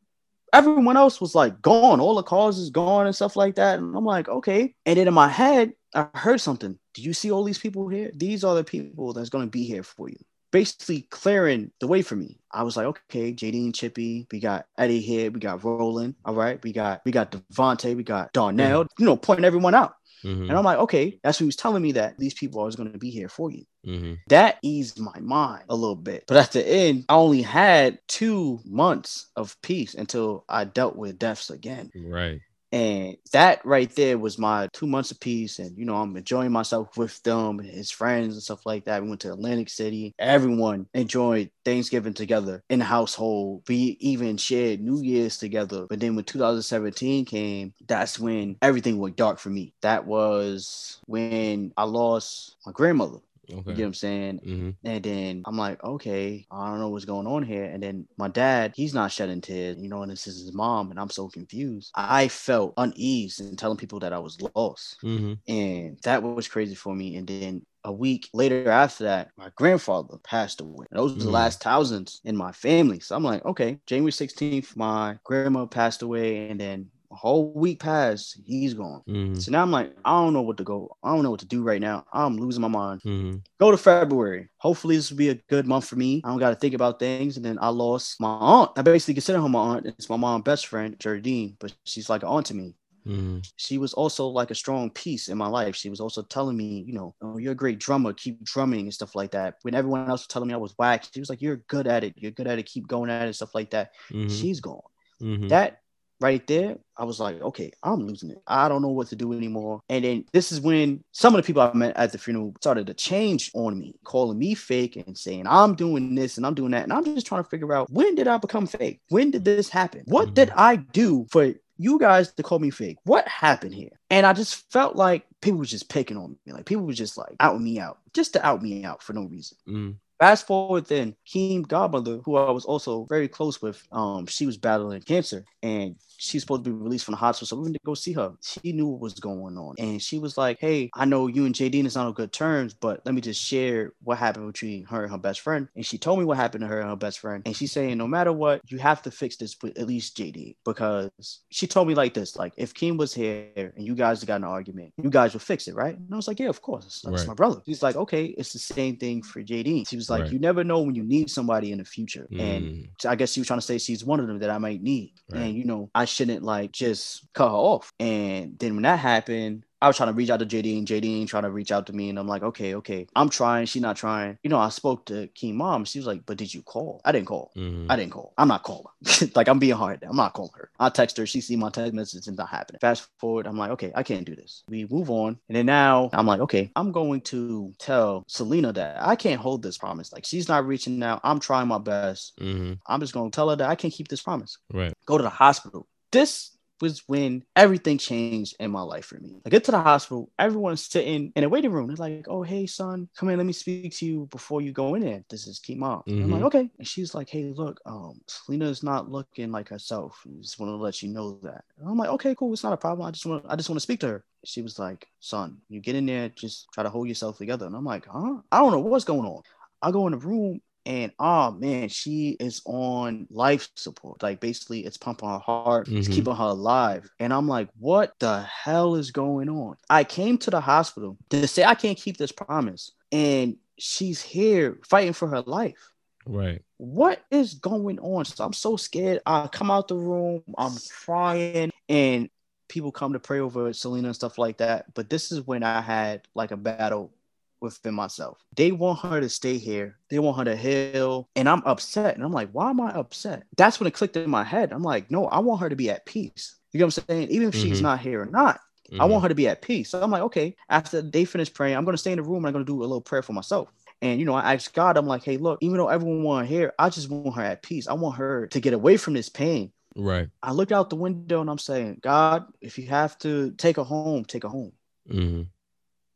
everyone else was like gone. All the cars is gone and stuff like that. And I'm like, okay. And then in my head, I heard something. Do you see all these people here? These are the people that's going to be here for you. Basically clearing the way for me. I was like, okay, JD and Chippy, we got Eddie here, we got Roland, all right, we got we got Devontae, we got Darnell, you know, pointing everyone out. Mhm. And I'm like, okay, that's who he was telling me that these people are going to be here for you Mm-hmm. that eased my mind a little bit. But at the end, I only had two months of peace until I dealt with deaths again. Right. And that right there was my two months of peace. And, you know, I'm enjoying myself with them and his friends and stuff like that. We went to Atlantic City. Everyone enjoyed Thanksgiving together in the household. We even shared New Year's together. But then when 2017 came, that's when everything went dark for me. That was when I lost my grandmother. You Okay. get what I'm saying? hmm And then I'm like, okay, I don't know what's going on here. And then my dad, he's not shedding tears, you know, and this is his mom, and I'm so confused. I felt unease in telling people that I was lost. hmm And that was crazy for me. And then a week later after that, my grandfather passed away. Those were the Mm. last thousands in my family. So I'm like, okay, January 16th, my grandma passed away, and then a whole week passed, he's gone. hmm So now I'm like, I don't know what to go. I don't know what to do right now. I'm losing my mind hmm go to February. Hopefully, this will be a good month for me. I don't got to think about things. And then I lost my aunt. I basically consider her my aunt. It's my mom's best friend, Jardine, but she's like an aunt to me. hmm She was also like a strong piece in my life. She was also telling me, you know, oh, you're a great drummer. Keep drumming and stuff like that. When everyone else was telling me I was whack, she was like, you're good at it. You're good at it. Keep going at it. Stuff like that. hmm She's gone. hmm That right there, I was like, okay, I'm losing it. I don't know what to do anymore. And then this is when some of the people I met at the funeral started to change on me, calling me fake and saying I'm doing this and I'm doing that. And I'm just trying to figure out when did I become fake? When did this happen? What did I do for you guys to call me fake? What happened here? And I just felt like people were just picking on me. Like people were just like out me out, just to out me out for no reason. hmm Fast forward then, Keem Godmother, who I was also very close with, um, she was battling cancer and she's supposed to be released from the hospital. So we went to go see her. She knew what was going on. And she was like, Hey, I know you and JD is not on good terms, but let me just share what happened between her and her best friend. And she told me what happened to her and her best friend. And she's saying, No matter what, you have to fix this with at least JD. Because she told me like this, like if Keem was here and you guys got an argument, you guys would fix it, right? And I was like, Yeah, of course. That's, that's Right. my brother. She's like, Okay, it's the same thing for JD. She was like, Right. You never know when you need somebody in the future. And Mm. so I guess she was trying to say she's one of them that I might need. Right. And you know, I shouldn't like just cut her off. And then when that happened, I was trying to reach out to JD and JD ain't trying to reach out to me. And I'm like, okay, okay. I'm trying. She's not trying. You know, I spoke to Keem mom. She was like, but did you call? I didn't call. Mhm. I didn't call. I'm not calling. <laughs> like I'm being hard. I'm not calling her. I text her. She see my text message It's not happening. Fast forward. I'm like, okay, I can't do this. We move on. And then now I'm like, okay, I'm going to tell Selena that I can't hold this promise. Like she's not reaching out. I'm trying my best. hmm I'm just going to tell her that I can't keep this promise. Right. Go to the hospital. This was when everything changed in my life for me. I get to the hospital, everyone's sitting in a waiting room. They're like, "Oh, hey, son, come in. Let me speak to you before you go in there. This is Keem Mom." I'm like. "Okay." And she's like, "Hey, look, um, Selena's not looking like herself. I just want to let you know that." And I'm like, "Okay, cool. It's not a problem. I just want, I just want to speak to her." She was like, "Son, you get in there, just try to hold yourself together." And I'm like, "Huh? I don't know what's going on." I go in the room and oh man, she is on life support. Like basically, it's pumping her heart, it's Mhm. keeping her alive. And I'm like, what the hell is going on? I came to the hospital to say I can't keep this promise, and she's here fighting for her life. Right. What is going on? So I'm so scared. I come out the room, I'm crying, and people come to pray over Selena and stuff like that. But this is when I had like a battle within myself. They want her to stay here. They want her to heal. And I'm upset. And I'm like, why am I upset? That's when it clicked in my head. I'm like, no, I want her to be at peace. You know what I'm saying? Even if she's Mhm. not here or not, I Mhm. want her to be at peace. So I'm like, okay, after they finish praying, I'm going to stay in the room and I'm going to do a little prayer for myself. And, you know, I asked God, I'm like, hey, look, even though everyone want her here, I just want her at peace. I want her to get away from this pain. Right. I look out the window and I'm saying, God, if you have to take her home, take her home. hmm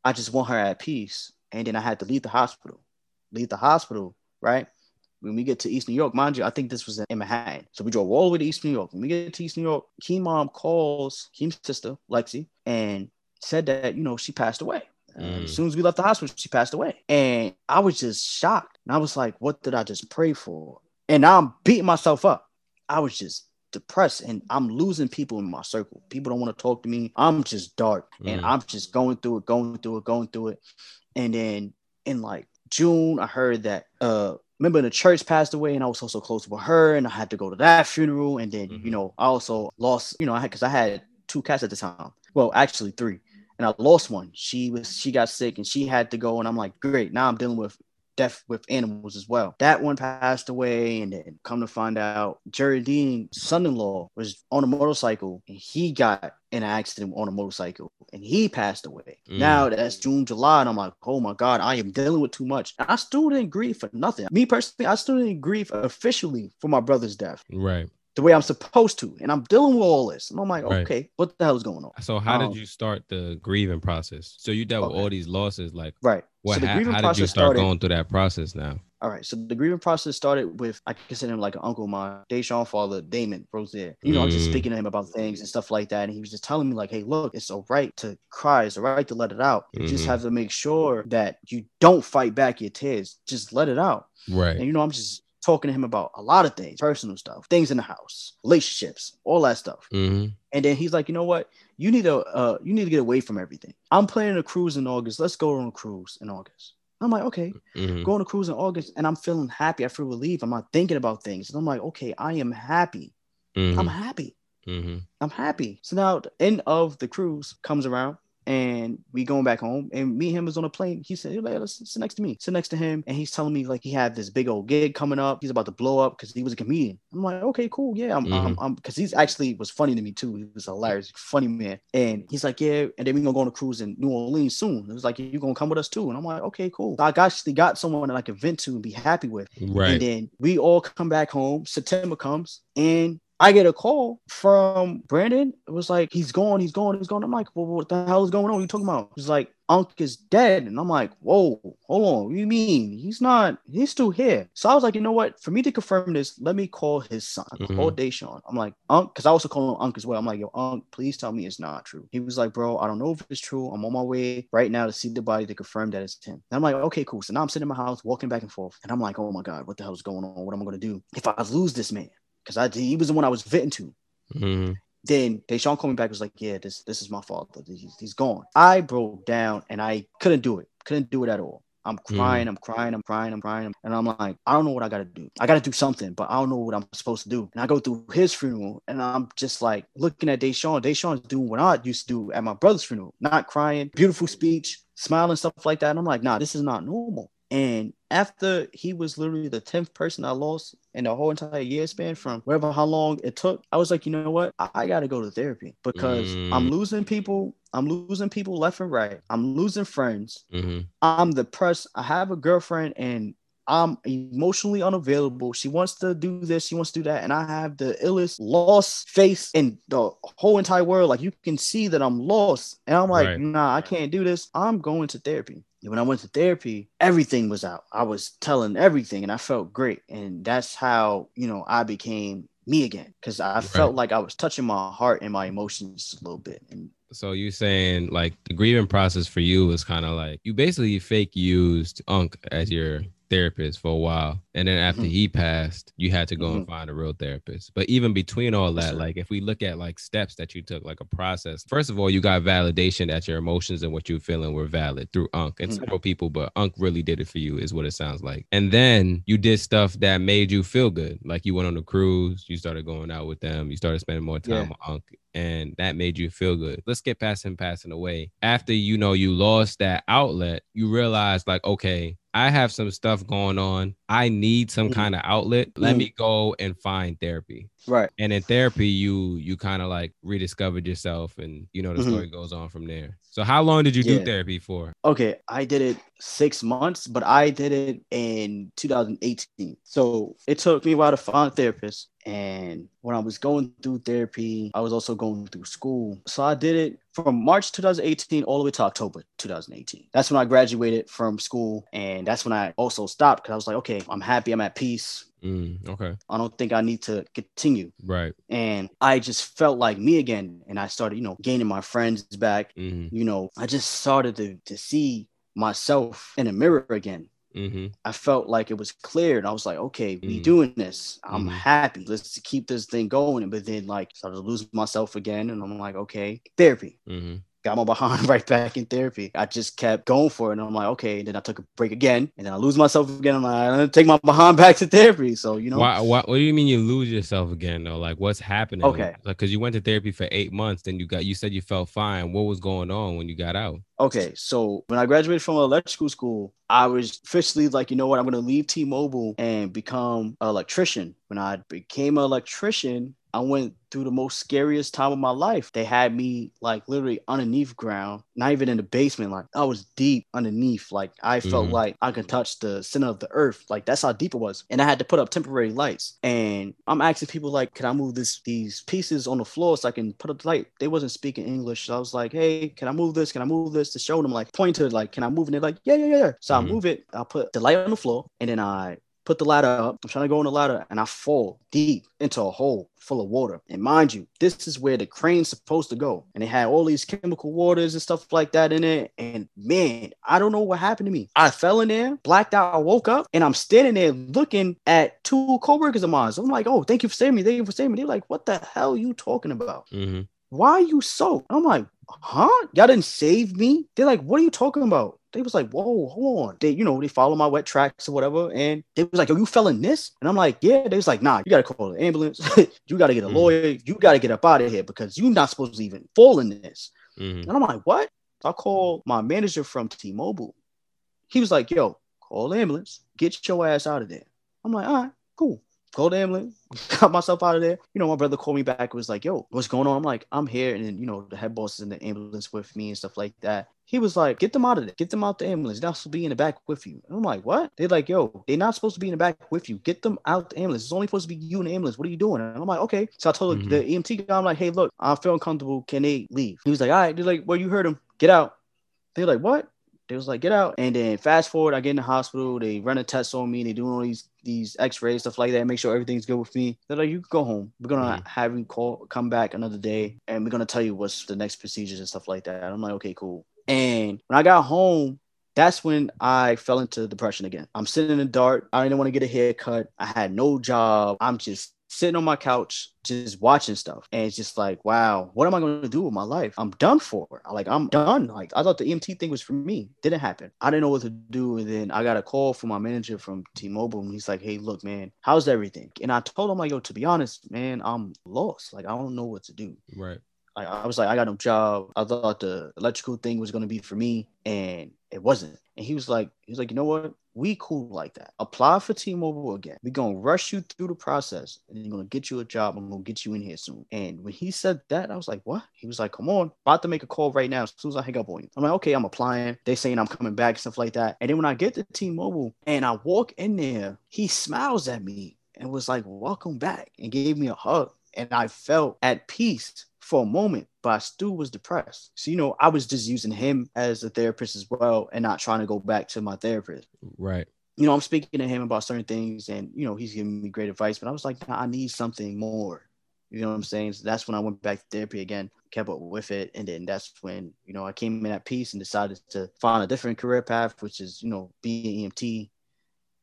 I just want her at peace. And then I had to leave the hospital. Leave the hospital, right? When we get to East New York, mind you, I think this was in Manhattan. So we drove all the way to East New York. When we get to East New York, Keem mom calls Keem's sister, Lexi, and said that, you know, she passed away. Uh, Mm. as soon as we left the hospital, she passed away. And I was just shocked. And I was like, what did I just pray for? And now I'm beating myself up. I was just depressed and I'm losing people in my circle. People don't want to talk to me. I'm just dark and Mm. I'm just going through it, going through it, going through it. And then in like June, I heard that uh remember in the church passed away and I was also close with her and I had to go to that funeral. And then, Mhm. you know, I also lost, you know, I had because I had two cats at the time. Well, actually three. And I lost one. She was she got sick and she had to go. And I'm like, great. Now I'm dealing with death with animals as well. That one passed away, and then come to find out, Jerry Dean's son-in-law was on a motorcycle, and he got in an accident on a motorcycle, and he passed away. Mm. Now that's June, July, and I'm like, oh my god, I am dealing with too much. I still didn't grieve for nothing. Me personally, I still didn't grieve officially for my brother's death Right. The way I'm supposed to, and I'm dealing with all this. And I'm like, Right. okay, what the hell is going on? So how Um, did you start the grieving process? So you dealt with all these losses. Like, Right. what? so the how, grieving how did you process start started- going through that process now? All right, so the grieving process started with I consider him like an uncle of mine, Deshaun father, Damon Rozier. You know, I'm just Mm. speaking to him about things and stuff like that. And he was just telling me, like, hey, look, it's all right to cry, it's all right to let it out. You just Mhm. have to make sure that you don't fight back your tears. Just let it out. Right. And you know, I'm just talking to him about a lot of things, personal stuff, things in the house, relationships, all that stuff. hmm And then he's like, you know what? You need to uh you need to get away from everything. I'm planning a cruise in August. Let's go on a cruise in August. I'm like, okay hmm going to cruise in August and I'm feeling happy. I feel relief. I'm not thinking about things. And I'm like, okay, I am happy. I'm hmm happy. hmm I'm happy. So now the end of the cruise comes around and we going back home and me and him was on a plane. He said, hey, let's sit next to me. Sit next to him. And he's telling me like he had this big old gig coming up. He's about to blow up because he was a comedian. I'm like, okay, cool. Yeah. I'm, I'm, mm-hmm. I'm, cause he's actually was funny to me too. He was a hilarious, funny man. And he's like, yeah. And then we gonna go on a cruise in New Orleans soon. It was like, you gonna come with us too. And I'm like, okay, cool. I actually got someone that I can vent to and be happy with. Right. And then we all come back home. September comes and I get a call from Brandon. It was like, he's gone, he's gone, he's gone. I'm like, well, what the hell is going on? What are you talking about? He's like, Unc is dead. And I'm like, whoa, hold on. What do you mean? He's not, he's still here. So I was like, you know what? For me to confirm this, let me call his son. I Mhm. called Deshaun. I'm like, Unc, because I also call him Unc as well. I'm like, yo, Unc, please tell me it's not true. He was like, bro, I don't know if it's true. I'm on my way right now to see the body to confirm that it's him. And I'm like, okay, cool. So now I'm sitting in my house, walking back and forth. And I'm like, oh my God, what the hell is going on? What am I going to do if I lose this man? Because I he was the one I was venting to. hmm Then Deshaun me back. Was like, "Yeah, this this is my fault. He's, he's gone." I broke down and I couldn't do it. Couldn't do it at all. I'm crying. I'm crying. I'm crying. I'm crying. And I'm like, I don't know what I gotta do. I gotta do something, but I don't know what I'm supposed to do. And I go through his funeral, and I'm just like looking at Deshaun. Deshaun's doing what I used to do at my brother's funeral, not crying, beautiful speech, smiling, stuff like that. And I'm like, nah, this is not normal. And after he was literally the 10th person I lost in the whole entire year span from wherever how long it took, I was like, you know what? I, I got to go to therapy because Mm. I'm losing people. I'm losing people left and right. I'm losing friends. hmm I'm depressed. I have a girlfriend and I'm emotionally unavailable. She wants to do this, she wants to do that, and I have the illest lost face in the whole entire world. Like you can see that I'm lost, and I'm like, Right. nah, I can't do this. I'm going to therapy. When I went to therapy, everything was out. I was telling everything, and I felt great, and that's how you know I became me again because I felt like I was touching my heart and my emotions a little bit, and So you're saying like the grieving process for you was kind of like you basically fake used Unc as your therapist for a while, and then after Mhm. he passed, you had to go and find a real therapist. But even between all that, like if we look at like steps that you took, like a process. First of all, you got validation that your emotions and what you were feeling were valid through Unc and Mhm. several people, but Unc really did it for you, is what it sounds like. And then you did stuff that made you feel good, like you went on a cruise, you started going out with them, you started spending more time Yeah. with Unc and that made you feel good. Let's get past him passing away. After you know you lost that outlet, you realize like, okay, I have some stuff going on. I need some Mhm. kind of outlet. Let Mhm. me go and find therapy. right. And in therapy, you you kind of like rediscovered yourself, and you know the Mhm. story goes on from there. So how long did you do therapy for? Okay, I did it six months, but I did it in 2018. So it took me a while to find a therapist. And when I was going through therapy, I was also going through school. So I did it from March 2018 all the way to October 2018. That's when I graduated from school. And that's when I also stopped because I was like, okay, I'm happy, I'm at peace. Mm, okay, I don't think I need to continue. right. And I just felt like me again. And I started, you know, gaining my friends back. hmm You know, I just started to, to see myself in a mirror again. Hmm I felt like it was clear, and I was like, okay, we Mhm. doing this. I'm Mhm. happy. Let's keep this thing going. But then, like, started to lose myself again, and I'm like, okay, therapy. Got my behind <laughs> right back in therapy. I just kept going for it, and I'm like, okay. And then I took a break again, and then I lose myself again. I'm like, I'm gonna take my behind <laughs> back to therapy. So you know, Why, why, what do you mean you lose yourself again though? Like what's happening? Okay. Like, cause you went to therapy for eight months, then you got, you said you felt fine. What was going on when you got out? Okay, so when I graduated from electrical school, I was officially like, you know what, I'm gonna leave T-Mobile and become an electrician. When I became an electrician, I went through the most scariest time of my life. They had me like literally underneath ground, not even in the basement. Like I was deep underneath. Like I felt Mhm. like I could touch the center of the earth. Like that's how deep it was. And I had to put up temporary lights. And I'm asking people like, can I move this these pieces on the floor so I can put up the light? They wasn't speaking English. So I was like, hey, can I move this? Can I move this? To show them like point to like, can I move? And they're like, yeah, yeah, yeah. So Mhm. I move it. I put the light on the floor and then I put the ladder up. I'm trying to go on the ladder and I fall deep into a hole full of water. And mind you, this is where the crane's supposed to go. And it had all these chemical waters and stuff like that in it. And man, I don't know what happened to me. I fell in there, blacked out, I woke up, and I'm standing there looking at two co-workers of mine. So I'm like, oh, thank you for saving me. Thank you for saving me. They're like, what the hell are you talking about? hmm why are you so? I'm like, huh? Y'all didn't save me? They're like, what are you talking about? They was like, whoa, hold on. They, you know, they follow my wet tracks or whatever. And they was like, yo, you fell in this? And I'm like, yeah. They was like, nah, you gotta call the ambulance. <laughs> you gotta get a Mhm. lawyer. You gotta get up out of here because you're not supposed to even fall in this. hmm And I'm like, what? I called my manager from T-Mobile. He was like, yo, call the ambulance, get your ass out of there. I'm like, all right, cool. Called the ambulance, got myself out of there. You know, my brother called me back, was like, yo, what's going on? I'm like, I'm here. And then, you know, the head boss is in the ambulance with me and stuff like that. He was like, get them out of there. Get them out the ambulance. They're not supposed to be in the back with you. And I'm like, what? They're like, yo, they're not supposed to be in the back with you. Get them out the ambulance. It's only supposed to be you in the ambulance. What are you doing? And I'm like, okay. So I told Mhm. the EMT guy, I'm like, hey, look, I feel uncomfortable. Can they leave? He was like, all right. They're like, well, you heard him. Get out. They're like, what? They was like, get out. And then fast forward, I get in the hospital. They run a test on me. They doing all these these X-rays, stuff like that. Make sure everything's good with me. They're like, you can go home. We're gonna Mhm. have you call, come back another day, and we're gonna tell you what's the next procedures and stuff like that. I'm like, okay, cool. And when I got home, that's when I fell into depression again. I'm sitting in the dark. I didn't want to get a haircut. I had no job. I'm just sitting on my couch, just watching stuff. And it's just like, wow, what am I going to do with my life? I'm done for. Like, I'm done. Like, I thought the EMT thing was for me. Didn't happen. I didn't know what to do. And then I got a call from my manager from T Mobile. And he's like, hey, look, man, how's everything? And I told him, like, yo, to be honest, man, I'm lost. Like, I don't know what to do Right. I, was like, I got no job. I thought the electrical thing was gonna be for me, and it wasn't. And he was like, he was like, you know what? We cool like that. Apply for T-Mobile again. We're gonna rush you through the process, and then gonna get you a job. I'm gonna get you in here soon. And when he said that, I was like, what? He was like, come on, about to make a call right now. As soon as I hang up on you, I'm like, okay, I'm applying. They saying I'm coming back stuff like that. And then when I get to T-Mobile and I walk in there, he smiles at me and was like, welcome back, and gave me a hug. And I felt at peace for a moment, but I still was depressed. So, you know, I was just using him as a therapist as well and not trying to go back to my therapist. Right. You know, I'm speaking to him about certain things and, you know, he's giving me great advice, but I was like, nah, I need something more. You know what I'm saying? So that's when I went back to therapy again, kept up with it. And then that's when, you know, I came in at peace and decided to find a different career path, which is, you know, being EMT.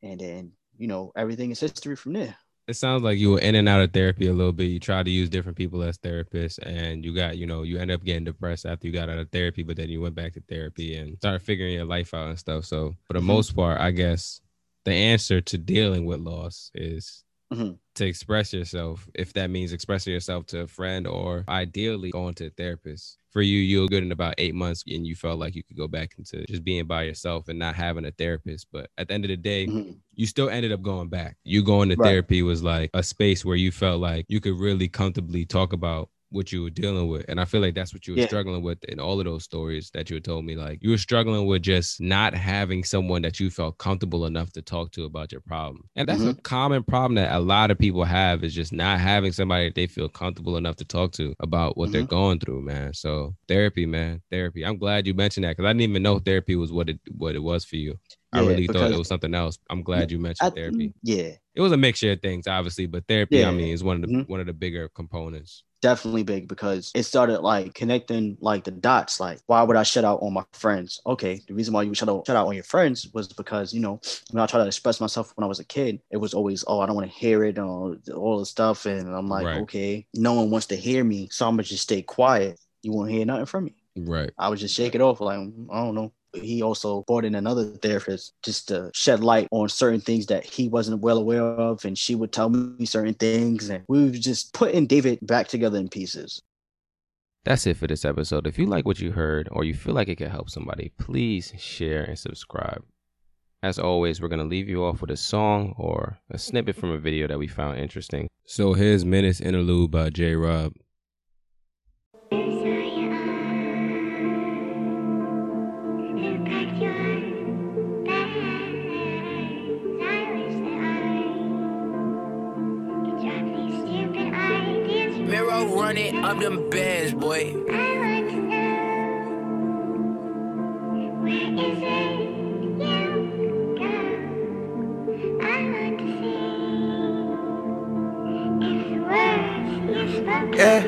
And then, you know, everything is history from there it sounds like you were in and out of therapy a little bit. You tried to use different people as therapists, and you got, you know, you end up getting depressed after you got out of therapy, but then you went back to therapy and started figuring your life out and stuff. So, for the mm-hmm. most part, I guess the answer to dealing with loss is mm-hmm. to express yourself. If that means expressing yourself to a friend or ideally going to a therapist for you, you were good in about eight months and you felt like you could go back into just being by yourself and not having a therapist. But at the end of the day, mm-hmm. you still ended up going back. You going to right. therapy was like a space where you felt like you could really comfortably talk about what you were dealing with. And I feel like that's what you were yeah. struggling with in all of those stories that you told me. Like you were struggling with just not having someone that you felt comfortable enough to talk to about your problem. And that's mm-hmm. a common problem that a lot of people have is just not having somebody that they feel comfortable enough to talk to about what mm-hmm. they're going through, man. So therapy, man, therapy. I'm glad you mentioned that because I didn't even know therapy was what it what it was for you. Yeah, I really thought it was something else. I'm glad you mentioned I, therapy. Yeah. It was a mixture of things, obviously, but therapy, yeah. I mean, is one of the mm-hmm. one of the bigger components definitely big because it started like connecting like the dots. Like, why would I shut out on my friends? Okay, the reason why you shut out shut out on your friends was because you know when I tried to express myself when I was a kid, it was always oh I don't want to hear it or all the stuff, and I'm like right. okay, no one wants to hear me, so I'm gonna just stay quiet. You won't hear nothing from me. Right. I would just shake it off like I don't know he also brought in another therapist just to shed light on certain things that he wasn't well aware of and she would tell me certain things and we were just putting david back together in pieces. That's it for this episode. If you like what you heard or you feel like it could help somebody please share and subscribe. As always we're going to leave you off with a song or a snippet from a video that we found interesting. So here's Minutes interlude by Jay Robb running up them bands, boy. Yeah,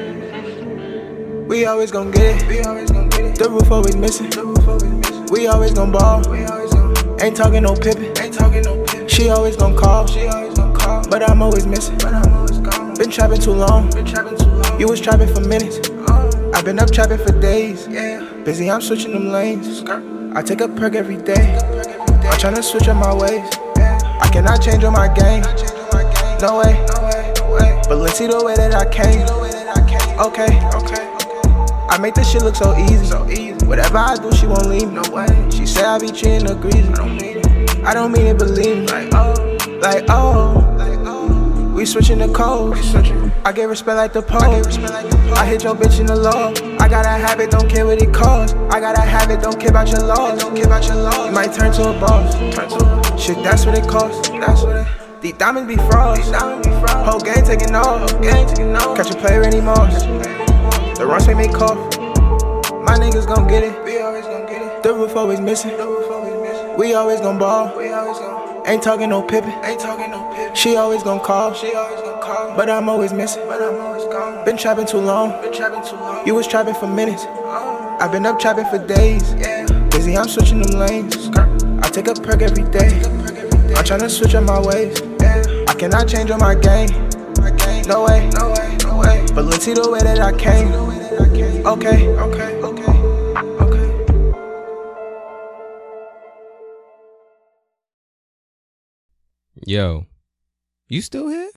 we always gon' get it. We always get it. The roof always missing. The roof always. We always gon' ball. Ain't talking no Pippin. Ain't talking no Pippin. She always gon' call. She always call. But I'm always missing. But I'm always. Been trapping too long. Been trapping too long. You was trapping for minutes. Uh. I've been up trapping for days. Busy, I'm switching them lanes. I take a perk every day. I'm trying to switch up my ways. I cannot change on my game. No way. But let's see the way that I came. Okay. I make this shit look so easy. Whatever I do, she won't leave me. She say I be cheating or greasy. I don't mean it, believe me. Like oh, like oh. We switching the codes. I get respect like the pose. I hit your bitch in the low. I got a habit, don't care what it costs. I got a habit, don't care about your laws. Don't care about your laws. You might turn to a boss. Shit, that's what it costs. That's what it. These diamonds be frauds. Whole game taking off. Catch a player anymore. The runs make me cough. My niggas gon' get it. The roof always missing. We always gon' ball. Ain't talking no Pippin. Ain't talking no Pippin. She always gon' call. She always gon' call. But I'm always missing. But I'm always gone. Been trapping too long. Been trapping too long. You was trapping for minutes. Oh. I've been up trapping for days. Yeah. Busy, I'm switching them lanes. I take a perk every day. I'm trying to switch up my ways. Yeah. I cannot change on my game. No way. No way. No way. But let's see the way that I came. Okay. Okay. Yo, you still here?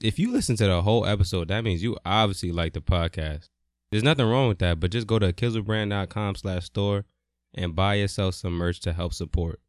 If you listen to the whole episode, that means you obviously like the podcast. There's nothing wrong with that, but just go to kizzlebrand.com slash store and buy yourself some merch to help support.